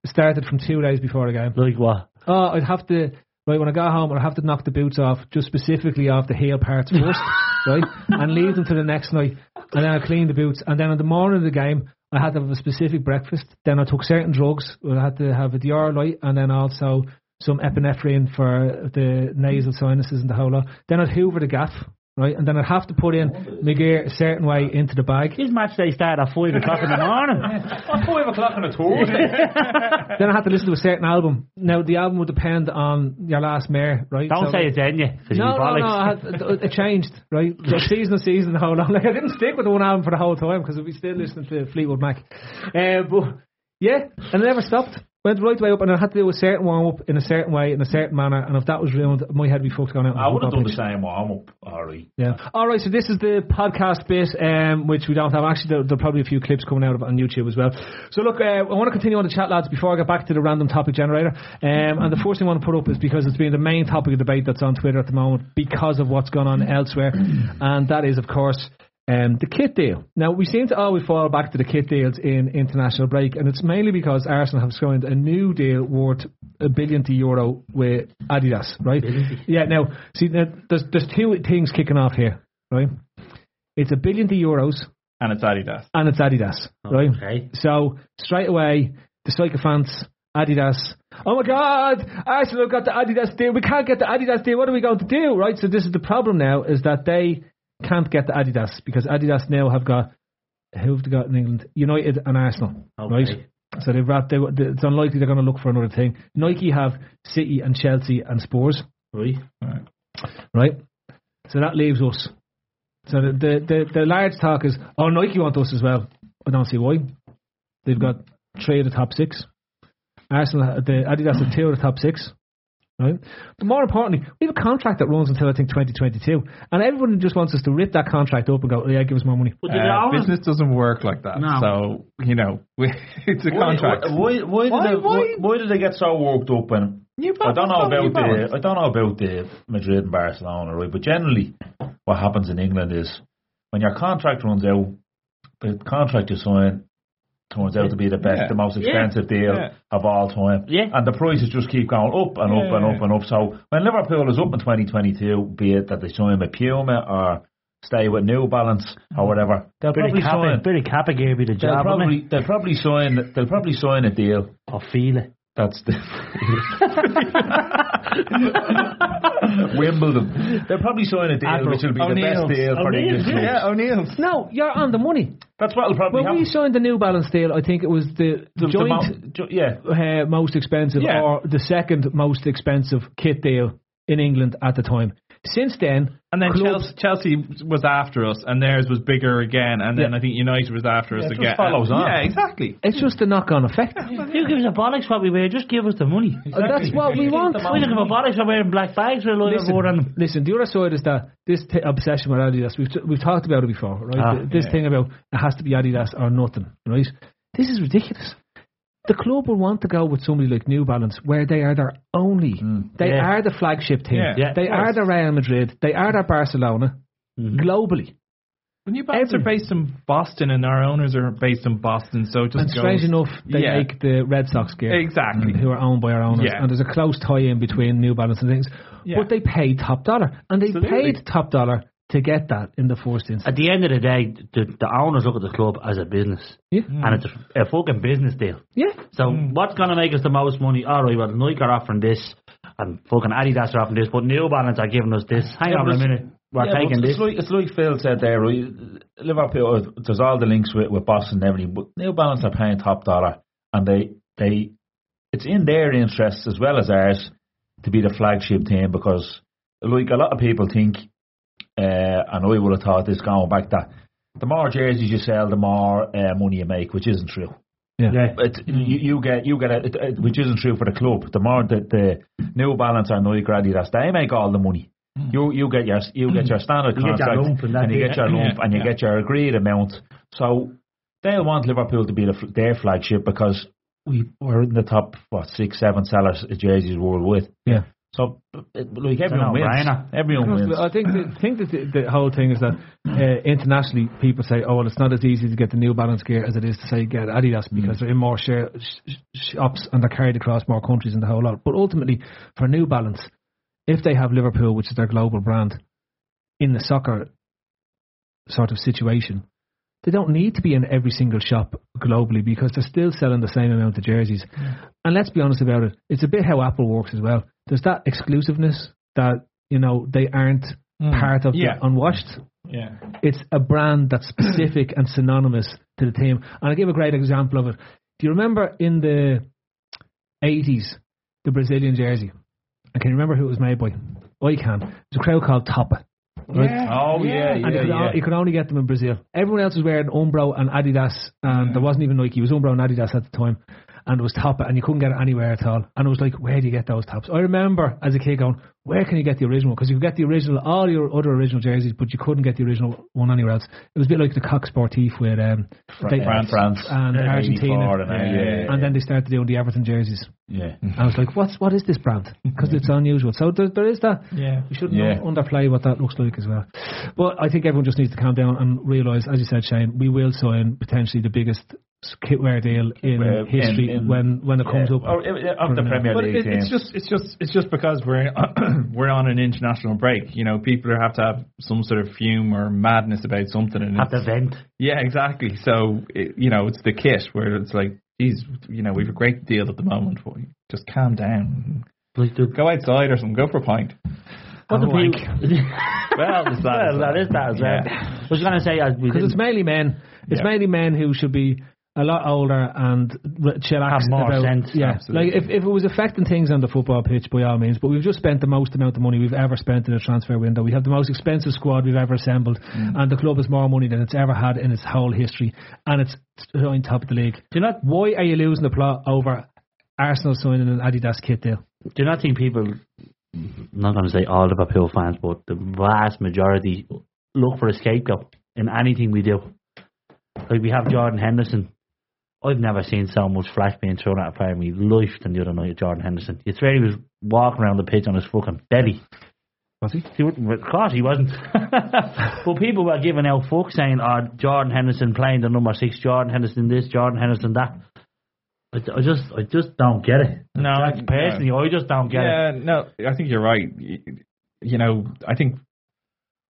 It started from two days before the game. like what? Oh, I'd have to right when I got home, I'd have to knock the boots off, just specifically off the heel parts first, right, and leave them to the next night, and then I clean the boots, and then in the morning of the game, I had to have a specific breakfast. Then I took certain drugs. I had to have a Dioralyte, and then also some epinephrine for the nasal sinuses and the whole lot. Then I'd hoover the gaff, right, and then I'd have to put in my gear a certain way into the bag. His match day started at 5 o'clock in the morning. At 5 o'clock on a Thursday. then I had to listen to a certain album. Now the album would depend on your last mare, right? Don't So, say like- it's in you. 'cause No, you'll be no, no. had, it changed, right? So season to season, the whole long. Like I didn't stick with the one album for the whole time because we still listening to Fleetwood Mac. Uh, but yeah, and I never stopped. Went right way up, and I had to do a certain warm up in a certain way, in a certain manner. And if that was ruined, my head would be fucked going out. I would have done the same warm up, alright. Yeah. All right. So this is the podcast bit, um, which we don't have. Actually, there, there are probably a few clips coming out of it on YouTube as well. So look, uh, I want to continue on the chat, lads, before I get back to the random topic generator. Um, and the first thing I want to put up is because it's been the main topic of debate that's on Twitter at the moment because of what's gone on elsewhere, and that is, of course. Um, the kit deal. Now we seem to always fall back to the kit deals in international break, and it's mainly because Arsenal have signed a new deal worth a billion to euro with Adidas, right? Yeah. Now, see, now, there's there's two things kicking off here, right? It's a billion to euros, And it's Adidas. and it's Adidas, right? Okay. So straight away, the sycophants, Adidas. Oh my God! Arsenal got the Adidas deal. We can't get the Adidas deal. What are we going to do, right? So this is the problem now: is that they can't get the Adidas because Adidas now have got who have they got in England? United and Arsenal, right? So they've wrapped. They, it's unlikely they're going to look for another thing. Nike have City and Chelsea and Spurs, Right. right? So that leaves us. So the the the, the large talk is, oh, Nike want us as well. I don't see why. They've got three of the top six. Arsenal, the Adidas have two of the top six. Right. But more importantly, we have a contract that runs until I think 2022, and everyone just wants us to rip that contract up and go, yeah, give us more money. But did Uh, it always- business doesn't work like that. No. So, you know, we, it's a contract. Why, why, why, Why- did they, why, why- why did they get so worked up? And You I don't know about the I don't know about the Madrid and Barcelona, right? But generally, what happens in England is when your contract runs out, the contract you sign turns out to be the best, Yeah. the most Yeah. expensive deal Yeah. of all time. Yeah. And the prices just keep going up and up and up and up. So when Liverpool is up in 2022, be it that they sign with Puma or stay with New Balance or mm. whatever, they'll of probably Kappa, sign. of Kappa gave me the They'll job, probably probably, they'll probably sign they'll probably sign a deal or feel it. That's the Wimbledon. They'll probably sign a deal Apple. which will be the O'Neill's. best deal for the O'Neill's, English clubs. Yeah, O'Neill's. No, you're on the money. That's what'll probably When we happen. signed the New Balance deal, I think it was the, The- the joint mo- jo- yeah, uh, most expensive Yeah. or the second most expensive kit deal in England at the time. Since then, And then clubs, Chelsea, Chelsea was after us, and theirs was bigger again, and then Yeah. I think United was after us it just again. follows on. Yeah, exactly. it's just a knock-on effect. Who gives a bollocks what we wear? Just give us the money. That's what we want. We don't give a bollocks for wearing black bags or a load of Listen, board on them. listen, the other side is that this t- obsession with Adidas, we've, t- we've talked about it before, right? Ah, this yeah. thing about it has to be Adidas or nothing, right? This is ridiculous. The club will want to go with somebody like New Balance, where they are their only, mm. they Yeah. are the flagship team. Yeah. Yeah. they are the Real Madrid, they are the Barcelona, mm-hmm. globally. When you Balance are based in Boston, and our owners are based in Boston, so it just And strange enough, they Yeah. make the Red Sox gear. Exactly. Who are owned by our owners. Yeah. And there's a close tie in between New Balance and things. Yeah. But they paid top dollar. And they Absolutely. paid top dollar to get that in the first instance. At the end of the day, the, the owners look at the club as a business. Yeah. Mm. And it's a, a fucking business deal. Yeah. So mm. what's going to make us the most money? All right, well, Nike are offering this, and fucking Adidas are offering this, but New Balance are giving us this. Hang Yeah, on a minute. We're Yeah, but taking it's this. Like, it's like Phil said there, right? Liverpool, uh, there's all the links with, with Boston and everything, but New Balance are paying top dollar, and they, they, it's in their interests as well as ours to be the flagship team because, like a lot of people think, uh, and I would have thought this going back that the more jerseys you sell, the more uh, money you make, which isn't true. Yeah. Yeah. It, you, you get you get a, it, it, which isn't true for the club. The more that the New Balance or Nike or Adidas, they make all the money. You you get your you get your standard You get your contract lump and you thing, get your yeah. and you Yeah. get your agreed amount. So they'll want Liverpool to be the, their flagship because we were in the top what six seven sellers of jerseys worldwide. Yeah. So it, like everyone wins. no-brainer. Everyone wins. I think the, think that the, the whole thing is that uh, internationally people say, oh, well, it's not as easy to get the New Balance gear as it is to say get Adidas because they're in more share, sh- sh- shops and they're carried across more countries and the whole lot. But ultimately, for New Balance, if they have Liverpool, which is their global brand, in the soccer sort of situation, they don't need to be in every single shop globally because they're still selling the same amount of jerseys. And let's be honest about it, it's a bit how Apple works as well. There's that exclusiveness that, you know, they aren't mm. part of Yeah. the unwashed. Yeah. It's a brand that's specific and synonymous to the team. And I'll give a great example of it. Do you remember in the 80s, the Brazilian jersey? And can you remember who it was made by? Oh, I can. It's a crowd called Topper. Right? Oh yeah, and you yeah, could, yeah. you could only get them in Brazil. Everyone else was wearing Umbro and Adidas, and mm. there wasn't even Nike. It was Umbro and Adidas at the time, and it was top, and you couldn't get it anywhere at all. And it was like, where do you get those tops? I remember as a kid going, where can you get the original? Because you could get the original, all your other original jerseys, but you couldn't get the original one anywhere else. It was a bit like the Coq Sportif with um, they- France, France, and Yeah, Argentina, and, uh, yeah, yeah, and then they started doing the Everton jerseys. yeah. I was like, what's what is this brand? Because it's unusual. So there, there is that. Yeah. We shouldn't Yeah. underplay what that looks like as well. But I think everyone just needs to calm down and realise, as you said, Shane, we will sign potentially the biggest kitwear deal in Uh, history in- in- when when it comes Yeah. up. Or, uh, of the for- Premier But League it, it's just it's just it's just because we're we're on an international break. You know, people have to have some sort of fume or madness about something. And At the vent. yeah, exactly. So it, you know, it's the kit where it's like, geez, you know, we've a great deal at the moment. But just calm down, Like the, go outside or something, go for a pint. what the wank. people. Well, there's that as well, that well. is that as well. Yeah. I was going to say, Because it's mainly men. It's Yeah. mainly men who should be a lot older and chillaxed Have more about. sense, Yeah, absolutely. like if, if it was affecting things on the football pitch, by all means. But we've just spent the most amount of money we've ever spent in a transfer window. We have the most expensive squad we've ever assembled, mm. and the club has more money than it's ever had in its whole history, and it's on top of the league. do you not Why are you losing the plot over Arsenal signing an Adidas kit deal? do you not think people? I'm not going to say all Liverpool fans, but the vast majority look for a scapegoat in anything we do. Like we have Jordan Henderson. I've never seen so much flash being thrown at a player in my life than the other night at Jordan Henderson. You swear he was walking around the pitch on his fucking belly. Was he? He of course he wasn't. but people were giving out fuck saying, oh, Jordan Henderson playing the number six, Jordan Henderson this, Jordan Henderson that. I, I just I just don't get it. No, Like, personally, I just don't get it. yeah, no, I think you're right. You know, I think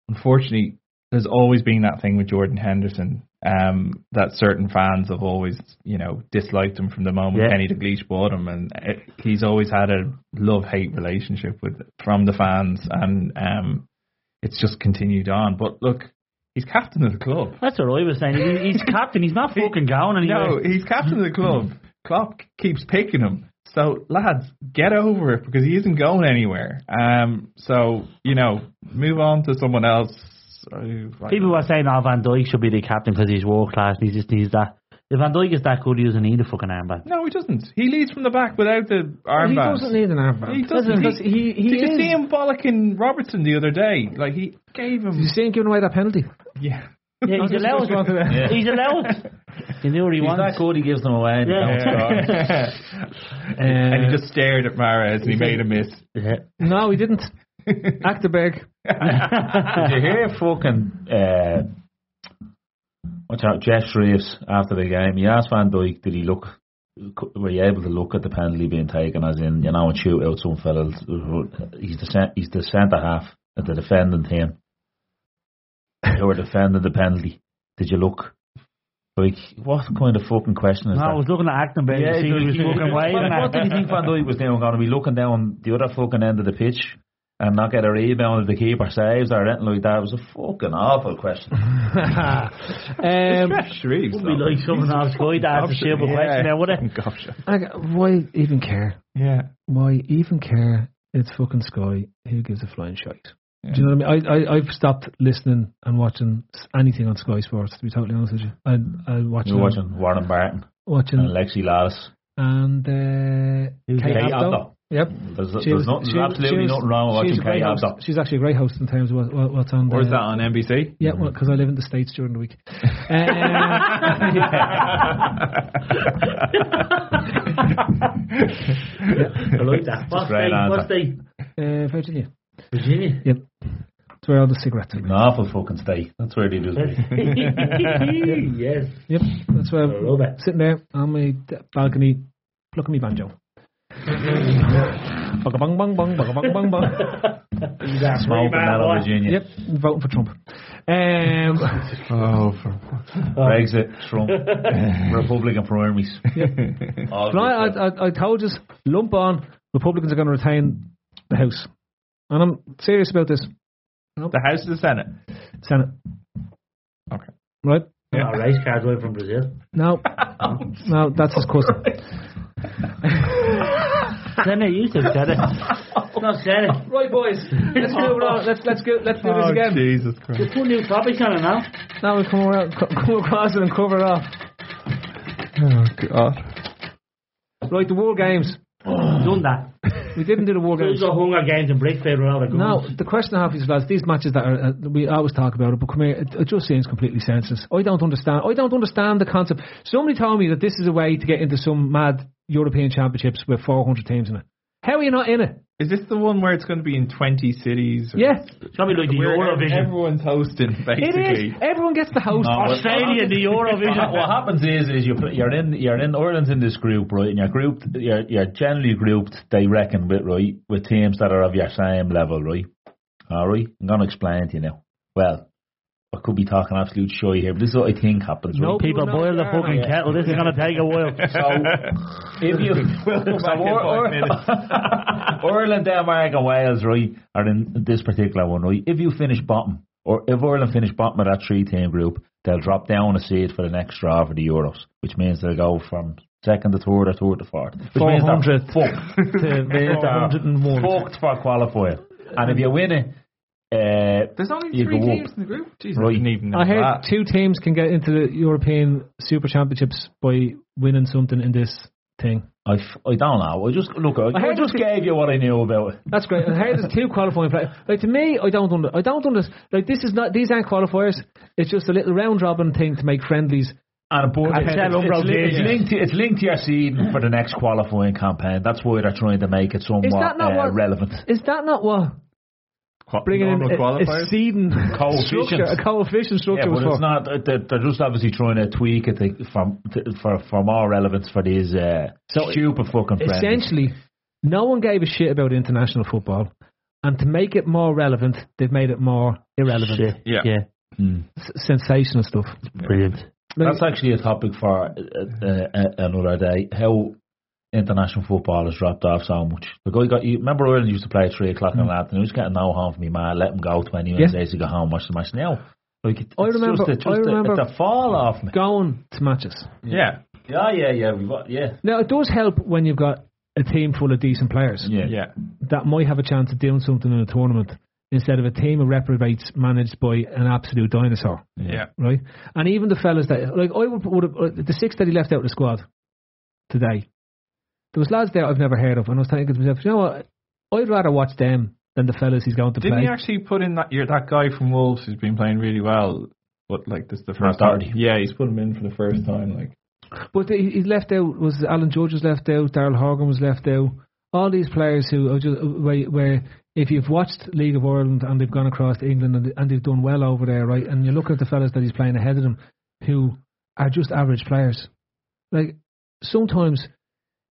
unfortunately there's always been that thing with Jordan Henderson um, that certain fans have always, you know, disliked him from the moment Yeah. Kenny Dalglish bought him, and it, he's always had a love hate relationship with from the fans, and um, it's just continued on. But look, he's captain of the club. That's what I was saying. He, he's captain. He's not fucking going No, anywhere. he's captain of the club. Klopp keeps picking him. So lads, get over it because he isn't going anywhere. Um, so you know, move on to someone else. Uh, People were saying, "Oh, Van Dijk should be the captain because he's world class and he just needs that." If Van Dijk is that good, he doesn't need a fucking armband. No, he doesn't. He leads from the back without the armband. He doesn't need an armband. He doesn't. Because he, he Did is. you see him bollocking Robertson the other day? Like he gave him. Did you see him giving away that penalty? Yeah. Yeah, he's just- allowed. just Yeah. He's allowed. He knew what he He's wants. that good, he gives them away. and they Yeah. don't and he just stared at Mahrez and he made a miss. Yeah. No, he didn't. Achterberg. Did you hear fucking uh, watch out, Geoff Shreeves after the game? He asked Van Dijk, did he look? Were you able to look at the penalty being taken? As in, you know, and shoot out some fellas. He's the he's the centre half of the defending team. Who were defending the penalty? Did you look? Like, what kind of fucking question is No, that? I was looking at Acton, yeah, to see he was fucking waving what, at what did you think Van Dijk was doing? Going to be looking down the other fucking end of the pitch and not get a rebound if the keeper saves or anything like that? It was a fucking awful question. um, Shreeves, Would be like someone off Sky to ask a simple question now, would it? Gosh. I- why even care? Yeah. Why even care? It's fucking Sky. Who gives a flying shite? Do you know what I mean? I, I I've stopped listening and watching anything on Sky Sports. To be totally honest with you, I I watch You're watching Warren Barton watching and Alexi Lalas. and uh, Kate Kate Abdo. Abdo. Yep. There's, She there's, was- not, she- absolutely she was- nothing wrong with she's watching a great host. Abdo. She's actually a great host in terms of what, what, what's on. Or is that on NBC? Yeah, well, because I live in the states during the week. I like that. What's great the, answer. what's the Uh, Virginia. Virginia? Yep. That's where all the cigarettes are. An awful fucking state. That's where they do it. yes. Yep. That's where I love it. sitting there on my balcony, looking at me banjo. Bugga bung bung bung, bugga bung bung bung. He's Smoking man, that boy. on Virginia. Yep, voting for Trump. Um, Oh, for Brexit, Trump, Republican primaries. All but I, I, I, I told you, lump on, Republicans are going to retain the House. And I'm serious about this. the House of the Senate. Senate. Okay. Right? Oh, race cars away from Brazil. No. no, that's his cousin. Then they used to said it. No, said it. Right, boys. Let's do it on. Let's, let's, go, let's do this Oh, again. Jesus Christ. There's two new topics on it now. Now we come, around, co- come across it and cover it off. Oh, God. Right, the war Games. Done that. We didn't do the World Those Games. are Hunger Games and Brick Fair without a gun. No, the question I have is, lads, these matches that are, uh, we always talk about it, but come here, it, it just seems completely senseless. I don't understand. I don't understand the concept. Somebody told me that this is a way to get into some mad European championships with 400 teams in it. How are you not in it? Is this the one where it's going to be in 20 cities? or- Yeah, It's going to be like the Where Eurovision. everyone's hosting, it basically. is. Everyone gets the host. No, Australia, the Eurovision. what happens is, is you put, you're in, you're in Ireland's in this group, right? And you're grouped, you're, you're generally grouped. They reckon with right with teams that are of your same level, right? All right, I'm gonna explain to you now. Well, I could be talking absolute shy here, but this is what I think happens. No, right? People No, boil the fucking no. kettle. This is going to take a while. So if you We'll come back in Or- Ireland, Denmark, and Wales, right, are in this particular one, right? If you finish bottom, or if Ireland finish bottom of that three-team group, they'll drop down a seed for the next draw for the Euros, which means they'll go from second to third or third to fourth. Which means they're 400 fucked. to 401. fucked for qualifying. And if you win it, uh, There's only three teams up. in the group? Jesus, Right. I didn't even know I heard that. two teams can get into the European Super Championships by winning something in this thing. I, f- I don't know. I just look. I, I I just gave you what I knew about it. That's great. I heard there's two qualifying players. Like to me, I don't under, I don't understand. Like this is not these aren't qualifiers. It's just a little round robin thing to make friendlies. And but I it's, it's, it's, it's linked to it's linked to your seeding for the next qualifying campaign. That's why they're trying to make it somewhat Is that not uh, what- relevant. Is that not what Qua- bringing in normal a, a seeding Coefficients. structure, a coefficient structure. Yeah, structure but it's not. They're, they're just obviously trying to tweak it to, for, for for more relevance for these uh, So, stupid fucking friends. Essentially, no one gave a shit about international football, and to make it more relevant, they've made it more irrelevant. Shit. Yeah. yeah. Hmm. S- sensational stuff. Brilliant. Like, That's actually a topic for uh, uh, uh, another day. How international football has dropped off so much. The guy got you. Remember Ireland used to play at three o'clock in the afternoon. He was getting no home from me, man. Let him go twenty minutes Yeah. later to go home and watch the match. Now, like it, I remember- just, a, just I remember- a, it's a fall off me. going to matches. Yeah. Yeah, yeah, yeah, we got, yeah. Now it does help when you've got a team full of decent players Yeah. Yeah. that might have a chance of doing something in a tournament instead of a team of reprobates managed by an absolute dinosaur, Yeah. right? And even the fellas that like I would, would have, uh, the six that he left out of the squad today, there was lads there I've never heard of, and I was thinking to myself, you know what? I'd rather watch them than the fellas he's going to Didn't play. he actually put in that year that guy from Wolves who's been playing really well? But like this is the first Matt time. Yeah, he's put him in for the first time. Like But he he left out was Alan Judge was left out, Daryl Horgan was left out. All these players who are just where, where if you've watched League of Ireland and they've gone across to England and, and they've done well over there, right? And you look at the fellas that he's playing ahead of them, who are just average players. Like sometimes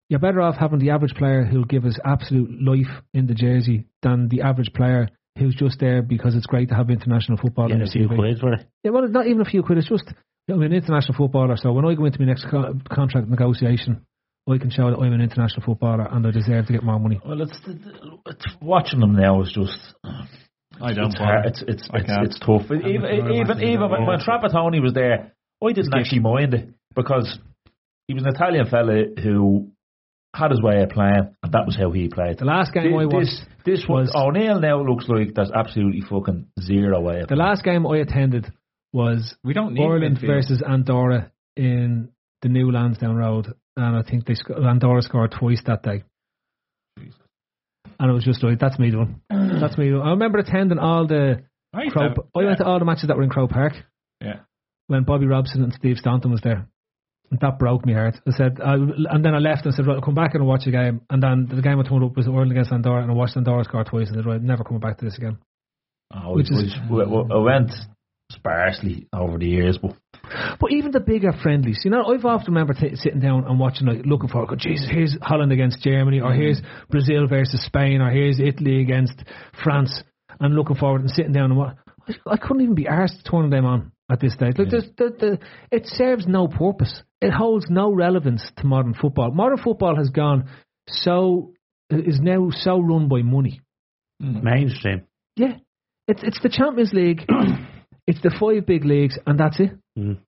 you're better off having the average player who'll give us absolute life in the jersey than the average player who's just there because it's great to have international football in Getting your a few CV. quid for it. Yeah, well, not even a few quid. It's just I'm an international footballer. So when I go into my next co- contract negotiation, I can show that I'm an international footballer and I deserve to get more money. Well, it's, it's watching them now is just. I don't. It's hard. It's it's it's, it's tough. Even even even, even when, when Trapattoni was there, I didn't actually mind it because he was an Italian fella who had his way of playing, and that was how he played. The last game I This watched, this, this was oh, was- O'Neill now looks like there's absolutely fucking zero way of the last game I attended was we don't need Ireland versus Andorra in the new Lansdowne Road, and I think they sc- Andorra scored twice that day. And it was just like that's me doing. That's me doing. I remember attending all the I Crow. have- I went to all the matches that were in Croke Park. Yeah. when Bobby Robson and Steve Staunton was there. That broke me heart. I said, I, and then I left and said, right, I'll come back and I'll watch the game. And then the game I turned up was Ireland against Andorra, and I watched Andorra score twice. And I said, right, never coming back to this again. Oh, Which is- we, I went sparsely over the years, but But even the bigger friendlies, you know, I've often remember t- sitting down and watching, like, looking for, oh, Jesus, here's Holland against Germany, or mm. here's Brazil versus Spain, or here's Italy against France, and looking forward and sitting down and what. I, I couldn't even be arsed turning them on at this stage. Like, there's, the, the, it serves no purpose. It holds no relevance to modern football. Modern football has gone so, is now so run by money. Mainstream. Yeah. It's, it's the Champions League, it's the five big leagues, and that's it. Mm.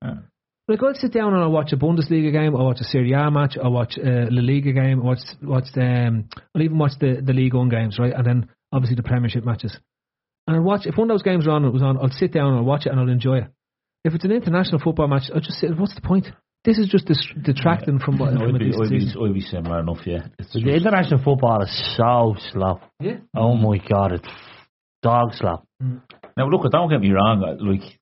Like I'll sit down and I'll watch a Bundesliga game, I'll watch a Serie A match, I'll watch a La Liga game, I'll watch watch the, um, I'll even watch the the League One games, right? And then obviously the Premiership matches. And I'll watch if one of those games are on, it was on, I'll sit down and I'll watch it and I'll enjoy it. If it's an international football match, I'll just say, what's the point? This is just dis- detracting from what from a I'd be, decent I'd, be, season. I'd be similar enough, yeah. It's The just, international football is so slow. Yeah. Oh my god, it's dog slow. Hmm. now, look, don't get me wrong, I- like,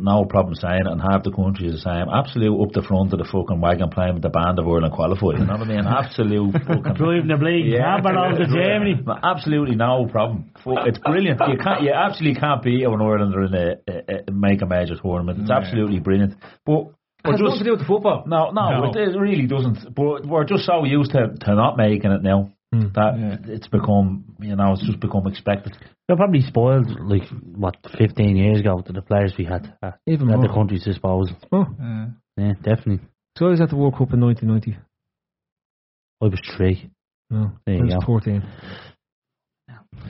no problem saying it, and half the country is the same. Absolute up the front of the fucking wagon playing with the band of Ireland qualified, you know what I mean? Absolute fucking. Driving the bleeding hammer over to Germany. No, Absolutely no problem. It's brilliant. You can't, you absolutely can't beat an Ireland in a, a, a make a major tournament. It's absolutely brilliant. But It has nothing to do with the football. no, no, No. It, it really doesn't. But we're just so used to, to not making it now Hmm. that Yeah. it's become, you know, it's just become expected. They're probably spoiled like what 15 years ago to the players we had at, Even at the more. country's disposal. Oh. Uh, Yeah, definitely. So I was at the World Cup in 1990. I was three. No, There I you was go. 14.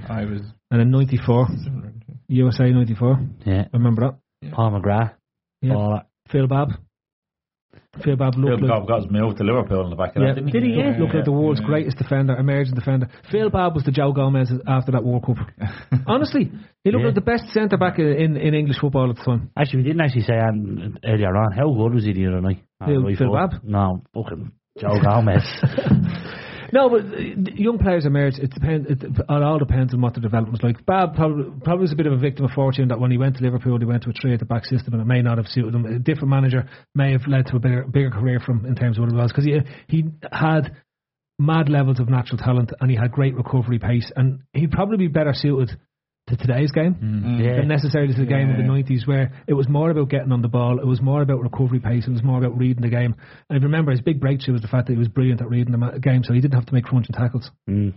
I was. And in 94, USA 94. Yeah, I remember that. Yeah. Paul McGrath. Yeah. All. Phil Babb. Phil Babb looked Phil like, Cobb got his move to Liverpool in the back of Yeah. that, didn't he? Did he? Yeah. Looked like the world's Yeah. greatest defender, emerging defender. Phil Babb was the Joe Gomez after that World Cup. Honestly, he looked Yeah. like the best centre back in, in English football at the time. Actually, we didn't actually say um, earlier on. How good was he the other night? Who, Phil foot? Babb? No, fucking Joe Gomez. No, but uh, young players emerge. It depends. It, it all depends on what the development's like. Babb probably, probably was a bit of a victim of fortune that when he went to Liverpool, he went to a three at the back system, and it may not have suited him. A different manager may have led to a bigger, bigger career from in terms of what it was because he he had mad levels of natural talent and he had great recovery pace, and he'd probably be better suited to today's game yeah. than necessarily to the game of the 90s where it was more about getting on the ball, it was more about recovery pace, it was more about reading the game. And if you remember, his big breakthrough was the fact that he was brilliant at reading the ma- game, so he didn't have to make crunching tackles. Mm.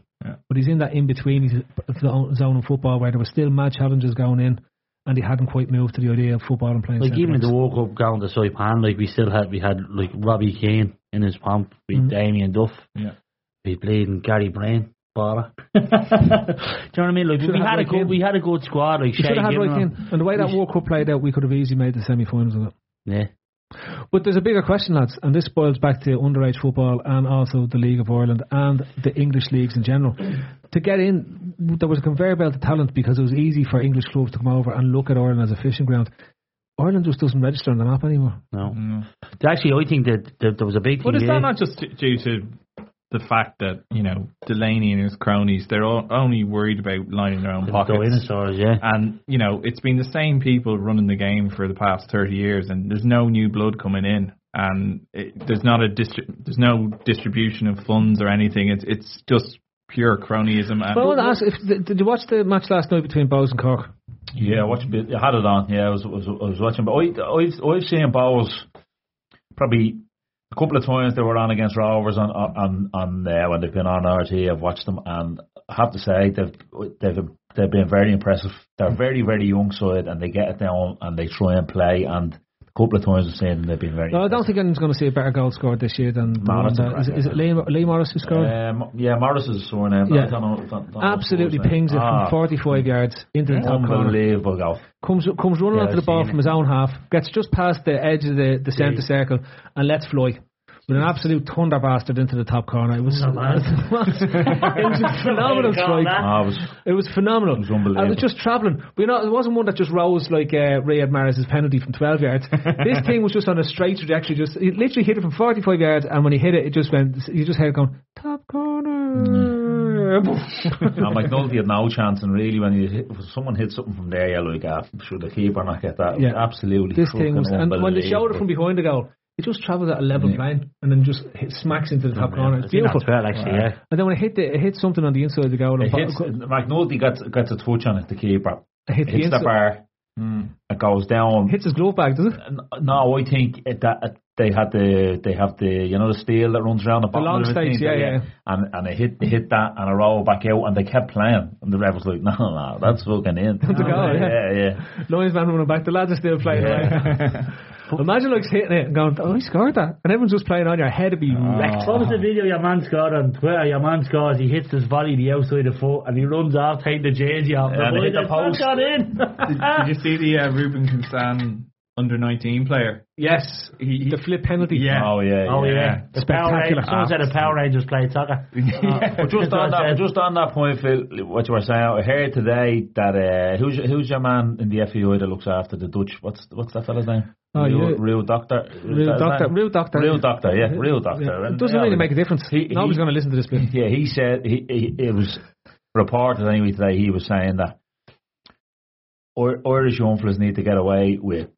But he's in that in between zone zone of football where there were still mad challenges going in, and he hadn't quite moved to the idea of football and playing. Like even in the World Cup going to Saipan, like we still had we had like Robbie Keane in his pomp, we Mm. Damien Duff, Yeah. we bleeding Gary Breen, Bora. Do you know what I mean? Like we had had a good we had a good squad. Like we should have had Roy Gimmer. Keane. And the way that We World Cup played out, we could have easily made the semi-finals of it. Yeah, But there's a bigger question, lads, and this boils back to underage football and also the League of Ireland and the English leagues in general. To get in, there was a conveyor belt of talent because it was easy for English clubs to come over and look at Ireland as a fishing ground. Ireland just doesn't register on the map anymore. No. Actually, I think that, that there was a big But is that not just due to the fact that you know Delaney and his cronies they're all only worried about lining their own The pockets? dinosaurs, yeah. And you know it's been the same people running the game for the past thirty years, and there's no new blood coming in, and it, there's not a distri- there's no distribution of funds or anything. It's it's just pure cronyism. And But I want to ask, if, did you watch the match last night between Bohs and Cork? Yeah, I watched a bit. I had it on. Yeah, I was, was, I was watching. But I, I've, I've seen Bohs probably a couple of times they were on against Rovers on on on uh, when they've been on RT. I've watched them, and I have to say they've they've they've been very impressive. They're very very young side, and they get it down and they try and play. And a couple of times I've seen them, they've been very. No, I don't think anyone's going to see a better goal scored this year than Morris that, is, it- is it Lee, Lee Morris who scored? Um, yeah, Morris is a surname. Yeah. I don't know, don't, don't Absolutely his pings it Ah, from 45 yards into the top corner. Unbelievable goal. Comes comes running Yeah, onto the ball from his own half, gets just past the edge of the, the centre circle, and lets fly. With an absolute thunder bastard into the top corner. It was, Not bad. it was a phenomenal strike. Ah, it was It was phenomenal. It was unbelievable. I was just travelling. But you know, it wasn't one that just rose like uh, Riyad Mahrez's penalty from 12 yards. this thing was just on a straight trajectory. Just He literally hit it from 45 yards, and when he hit it, it just went, you just heard it going, top corner. now, McNulty had no chance, and really, when you hit, if someone hit something from there, you're like, ah, should the keeper not get that? Yeah. absolutely. this thing fucking was, and when they showed it from behind the goal, it just travels at a level Yeah. plane and then just hit, smacks into the top corner. It's I think beautiful. that's well, actually, yeah. And then when it hit the, it hit something on the inside of the goal. It and hits, bo- McNulty gets gets a touch on it. The keeper it hit the hits the inside, bar. Hmm. It goes down. hits his glove bag, does it? No, I think it, that they had the they have the you know the steel that runs around the bottom long of the stakes, thing, yeah, yeah. and and they hit they hit that and a roll back out and they kept playing and the ref was like no no that's fucking in That's a goal, yeah. yeah yeah Lions man running back. The lads are still playing away. Imagine like hitting it and going, oh, he scored that. And everyone's just playing on your head would be wrecked. What was the video your man scored on Twitter? Your man scores, he hits his volley the outside of the foot and he runs off, taking the jersey off. Yeah, and boy, hit the post. got in. did, did you see the uh, Ruben Kinsan under nineteen player? Yes, He, he the flip penalty. Yeah. oh yeah Oh yeah. yeah, the Power Spectacular. Rangers. Someone said the Power Rangers played soccer. But just on that, just on that point, Phil, what you were saying, I heard today that uh, who's who's your man in the FEI that looks after the Dutch? What's what's that fella's name? Oh, real, yeah. Ruud Dokter, Ruud Dokter, Ruud Dokter. Ruud Dokter, yeah, Ruud Dokter. Yeah, It doesn't yeah, really make a difference. He- Nobody's going to listen to this bit. Yeah, he said he, he it was reported anyway today. He was saying that Ir- Irish young fellas need to get away with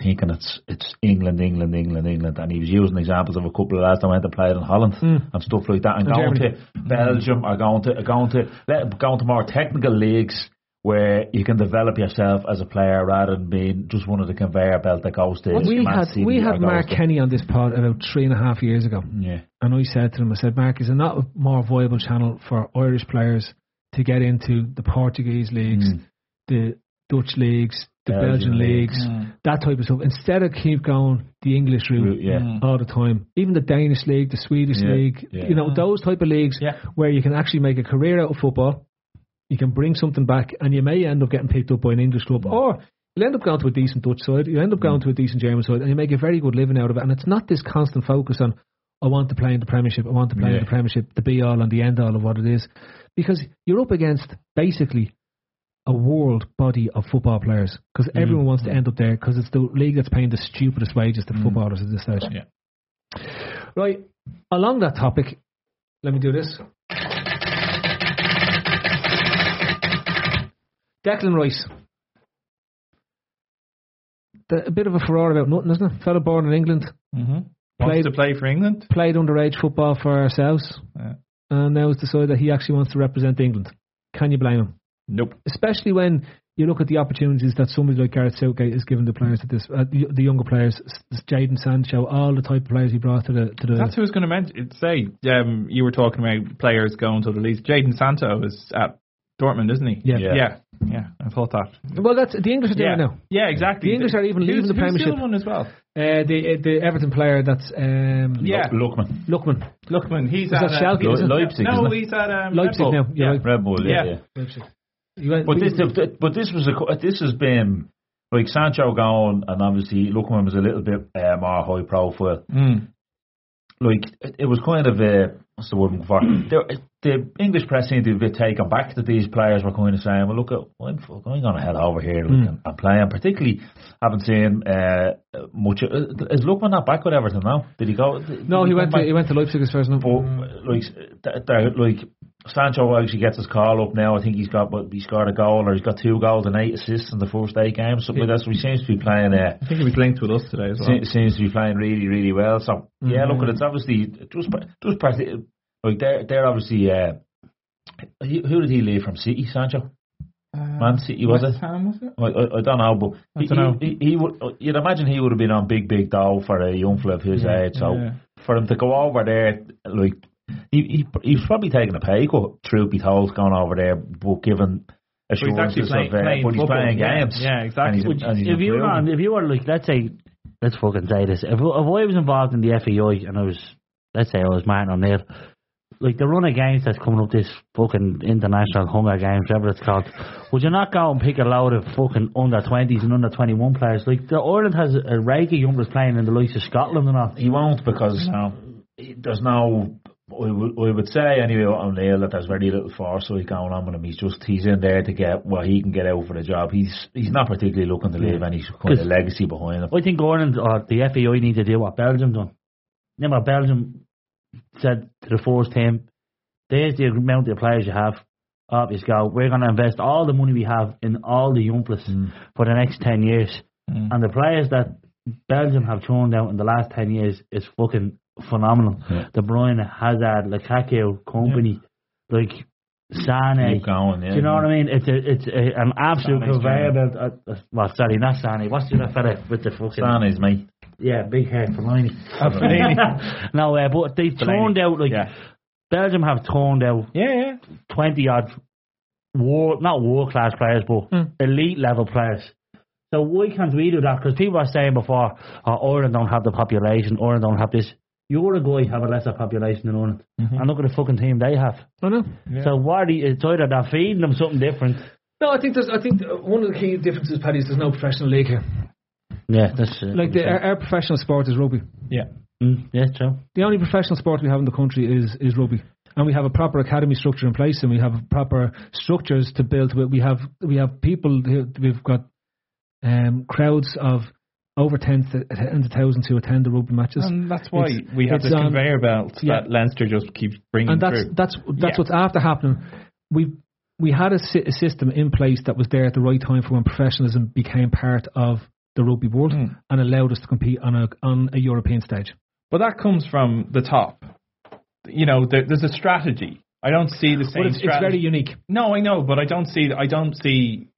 thinking it's it's England, England, England, England, and he was using examples of a couple of lads that went to play in Holland hmm. and stuff like that, and And going Germany. to Belgium or going to going to let- going to more technical leagues. Where you can develop yourself as a player rather than being just one of the conveyor belt that goes to we had City we had Mark to- Kenny on this pod about three and a half years ago, Yeah, and I said to him, I said, Mark, is it not a more viable channel for Irish players to get into the Portuguese leagues, hmm. the Dutch leagues, the Belgian Belgian, leagues. leagues, that type of stuff, instead of keep going the English route yeah. Hmm. all the time. Even the Danish league, the Swedish Yeah, league, yeah. you know, hmm. those type of leagues Yeah. where you can actually make a career out of football. You can bring something back, and you may end up getting picked up by an English club, or you'll end up going to a decent Dutch side. You end up going to a decent German side, and you make a very good living out of it. And it's not this constant focus on, I want to play in the Premiership, I want to play Yeah. in the Premiership, the be all and the end all of what it is, because you're up against basically a world body of football players because everyone wants to end up there because it's the league that's paying the stupidest wages to footballers at this stage. Yeah. Right, along that topic, let me do this. Declan Rice. The, a bit of a furore about nothing, isn't it? Fellow born in England, Mm-hmm. Played- Wants to play for England. played underage football for ourselves, Yeah. and now has decided that he actually wants to represent England. Can you blame him? Nope. Especially when you look at the opportunities that somebody like Gareth Southgate is giving the players at this, uh, the, the younger players, Jadon Sancho, all the type of players he brought to the to the. That's who I was going to mention. Say, um, you were talking about players going to the league. Jadon Sancho is at Dortmund, isn't he? Yeah. Yeah. yeah, yeah. I thought that. well, that's the English are doing Yeah, it now. yeah, exactly. The English are even leaving Who's- the who's Premiership. the one as well. Uh, the the Everton player that's um, Yeah, Lookman, Lookman. Lookman. He's Is at that uh, Schalke? Le- Leipzig, No, isn't he's at um, Leipzig Red Bull. now. You're Yeah. right. Red Bull, yeah. Yeah. Yeah. Leipzig. You went, But this, but this was a, this has been like Sancho gone, and obviously Lookman was a little bit uh, more high profile. Mm. Like it, it was kind of a what's the word for? the, the English press seemed to be taken back that these players were kind of saying, "Well, look, at, I'm I'm going to head over here Mm. and, and play." And particularly, haven't seen uh, much. Uh, is Lookman not back with Everton now? Did he go? Did No, he come went to he went to Leipzig as first. No. But like, th- th- like Sancho actually gets his call up now. I think he's got, but he scored a goal or he's got two goals and eight assists in the first eight games. Something like that. So he seems to be playing. Uh, I think he was linked with us today as well. se- seems to be playing really, really well. So yeah, Mhm. look, it's obviously just just like they're they're obviously. Uh, who did he leave from City? Sancho. Man City was it? Ham, was it? I, I, I don't know, but I dunno. he, he, he would. You'd imagine he would have been on big, big dough for a young fella of his Yeah, age. So yeah. for him to go over there, like he, he he's probably taking a pay cut. Truth be told, going over there, but given But he's assurances playing, of, uh, playing but he's football. playing games. Yeah, exactly. Would- if you were on, if you were like, let's say, let's fucking say this. If, if I was involved in the FAI and I was, let's say I was Martin O'Neill, like the run of games that's coming up this fucking international Hunger Games, whatever it's called, would you not go and pick a load of fucking under twenties and under twenty one players? Like the Ireland has a rake of youngsters playing in the likes of Scotland and all. He won't because there's no. I would, I would say anyway O'Neill that there's very little foresight going on with him. He's just he's in there to get what he can get out for the job. He's he's not particularly looking to leave any kind of legacy behind him. I think Ireland or the FAI need to do what Belgium done. Remember, Belgium said to the first team, "There's the amount of players you have. Up you go. We're going to invest all the money we have in all the young players for the next ten years." Mm. And the players that Belgium have churned out in the last ten years is fucking phenomenal. Yeah. De Bruyne, Hazard, Lukaku, Kompany, like Sane. Keep going, yeah. Do you know what I mean? It's a, it's a, an absolute conveyor belt. Uh, uh, well, sorry, not Sane. What's the other fella with the fucking? Stan is me. Yeah, big hair, Fellaini. Fellaini. no, uh, but they've turned out like Yeah. Belgium have turned out Yeah, yeah. twenty odd war not world class players, but Hmm. elite level players. So why can't we do that? Because people are saying before, oh, Ireland don't have the population, Ireland don't have this. Uruguay have a lesser population than Ireland, Mm-hmm. and look at the fucking team they have. I know. So why Are the, it's either they're feeding them something different. No, I think there's. I think one of the key differences, Paddy, is there's no professional league here. Yeah, that's uh, Like the, our, our professional sport is rugby. Yeah. mm, yeah, true. The only professional sport we have in the country is is rugby, and we have a proper academy structure in place, and we have proper structures to build. with. We have we have people. Who, we've got um, crowds of over tens to of thousands who attend the rugby matches. And that's why It's- we have this um, conveyor belt yeah. that Leinster just keeps bringing and that's through. that's that's Yeah. what's after happening. We we had a, sy- a system in place that was there at the right time for when professionalism became part of the rugby world Mm. and allowed us to compete on a on a European stage. But that comes from the top. You know, there, there's a strategy. I don't see the same But it's, it's very unique. No, I know, but I don't see. I don't see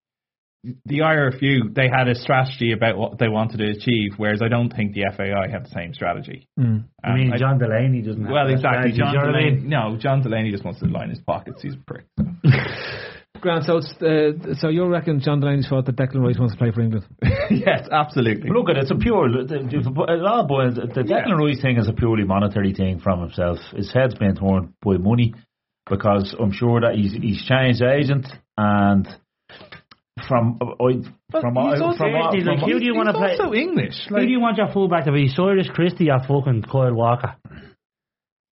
the IRFU. They had a strategy about what they wanted to achieve, whereas I don't think the FAI have the same strategy. Mm. I mean, I- John Delaney doesn't. have well, that exactly. strategy, John do you know what I Delaney. mean? No, John Delaney just wants to line his pockets. He's a prick. Grant, so it's, uh, so you reckon John Delaney's fault that Declan Rice wants to play for England? yes, absolutely. Look at it, it's a pure. The, the, it all boils- the Declan Rice thing is a purely monetary thing from himself. His head's been torn by money because I'm sure that he's he's changed agent and from I from he's I- also- from, I- seriously, like, from who do you want to play? He's also English. Who do you want your fullback to be? Cyrus Christie or fucking Kyle Walker?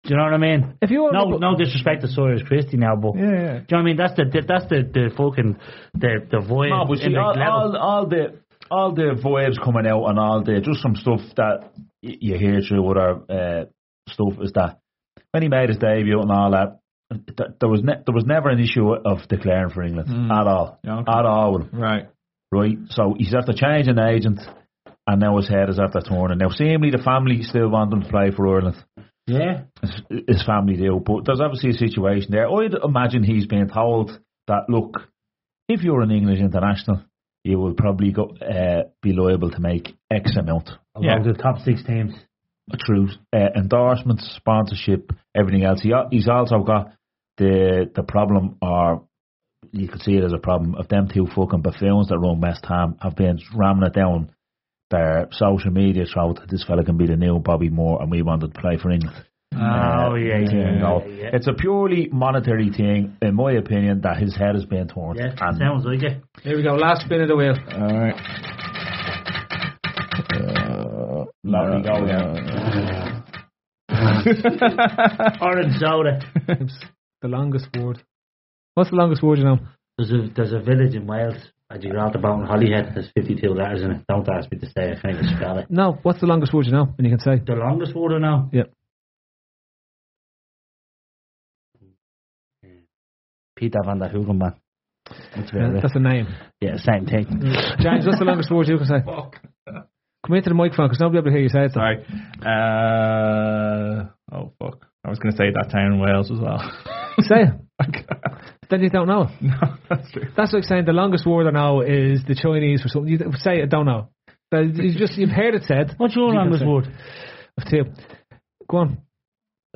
Do you know what I mean? If you were No, no disrespect to Cyrus Christie now, but Yeah, yeah. do you know what I mean? That's the that's the the fucking the the void No, but see, the all, all, all the all the vibes coming out and all the just some stuff that y- you hear through other uh, stuff is that when he made his debut and all that, th- there was ne- there was never an issue of declaring for England Mm. at all, Yeah, okay. at all. With him, Right. right? So he's after changing agent, and now his head is after turning. Now, seemingly the family still want him to play for Ireland. yeah, His, his family do, but there's obviously a situation there. I'd imagine he's being told that look, if you're an English international, you will probably go, uh, be liable to make X amount along the top six teams. through uh, endorsements, sponsorship, everything else. He, he's also got the the problem, or you could see it as a problem, of them two fucking buffoons that run West Ham have been ramming it down their social media throat that this fella can be the new Bobby Moore and we wanted to play for England. Oh Uh, yeah, you yeah, know, yeah, yeah. It's a purely monetary thing, in my opinion, that his head has been torn. Yeah, and sounds like it. Here we go, last spin of the wheel. All right. Lottery go again. Orange soda. the longest word. What's the longest word you know? There's a there's a village in Wales. As you go out about in Holyhead, there's 52 letters in it. Don't ask me to say. I can't even spell it. No, what's the longest word you know? And you can say The longest word I know. Yep. Peter van der Hugenman. That's Yeah, that's a name. Yeah, same thing. James, what's the longest word you can say? Come into the microphone because nobody will be able to hear you say it. Sorry. Uh, oh fuck! I was going to say that town in Wales as well. Say it. Uh, then you don't know. no, that's true. That's like saying the longest word I know is the Chinese for something. You say it, don't know. But You just you've heard it said. What's your You longest word? Of two. Go on.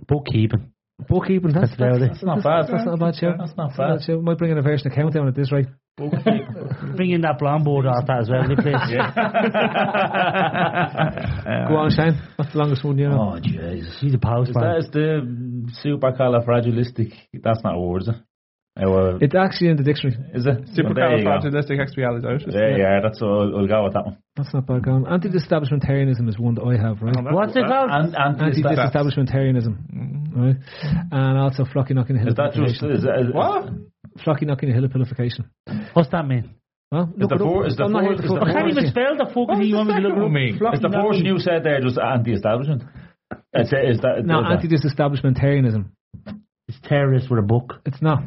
Bookkeeping. Bookkeeping. That's, That's about it. That's not bad. That's not a bad show. That's not That's not a bad. bad show. Might bring in a version of countdown at this rate. Bring in that blonde board off that as well, will you, please? Go on, Shane. What's the longest one you know? Oh, Jesus. He's a Is postman. that is the supercalifragilistic? That's not a word, is it? Oh, uh, It's actually in the dictionary. is it? Well, there you go. Supercalifragilisticexpialidocious. There you are. That's all. I'll go with that one. That's not bad going. Anti-disestablishmentarianism is one that I have, right? What's it called? And, and Anti-disestablishmentarianism, right? And also flocky knocking is that just is, that, is, What? Flocky knocking hillification. What's that mean? Well, look the it is the I'm not for- here to is the fucking I can't force even spell the fucking thing you want me to look second one up. mean? is the portion you said there just anti-establishment? Is, that- is that No, is anti-disestablishmentarianism. It's terrorist with a book. It's not.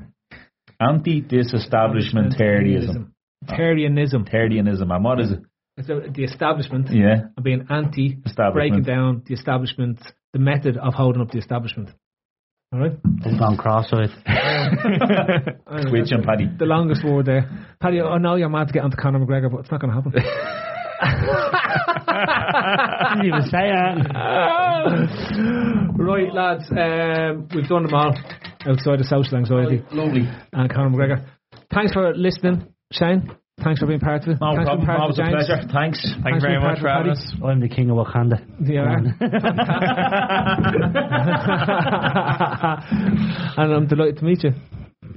anti-disestablishmentarianism? Tarianism. Tarianism. And what is it? It's a, the establishment Yeah. and being anti, Establishment. breaking down the establishment, the method of holding up the establishment. All right? I'm gone cross-eyed. Twitch and Paddy. The longest word there. Paddy, I know you're mad to get onto Conor McGregor, but it's not going to happen. didn't even say that. right, lads, um, we've done them all outside of social anxiety Lovely. and Conor McGregor. Thanks for listening, Shane. Thanks for being part of it. No Thanks for problem. being part Always of a it, James. pleasure. Thanks. Thank you very much being for having us. I'm the king of Wakanda. Yeah. and I'm delighted to meet you.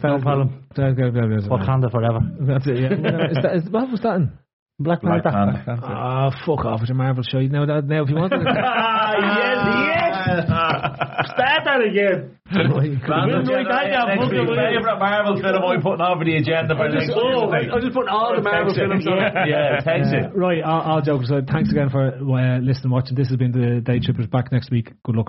No problem. Wakanda forever. That's it, yeah. is that, is, what was that in? Black Black Panther. Panther. Ah, fuck off with your Marvel show. Now, that, now if you want to... Ah, yes, yes. Start that again. Grand We'll do it right now, Next week. it, we'll- Favourite Marvel film I'm putting over the agenda for next Oh, I'm just putting all the Marvel Text films on it. Yeah, text Uh, it. right, all, all jokes aside, thanks again for uh, listening and watching. This has been the Day Trippers. Back next week. Good luck.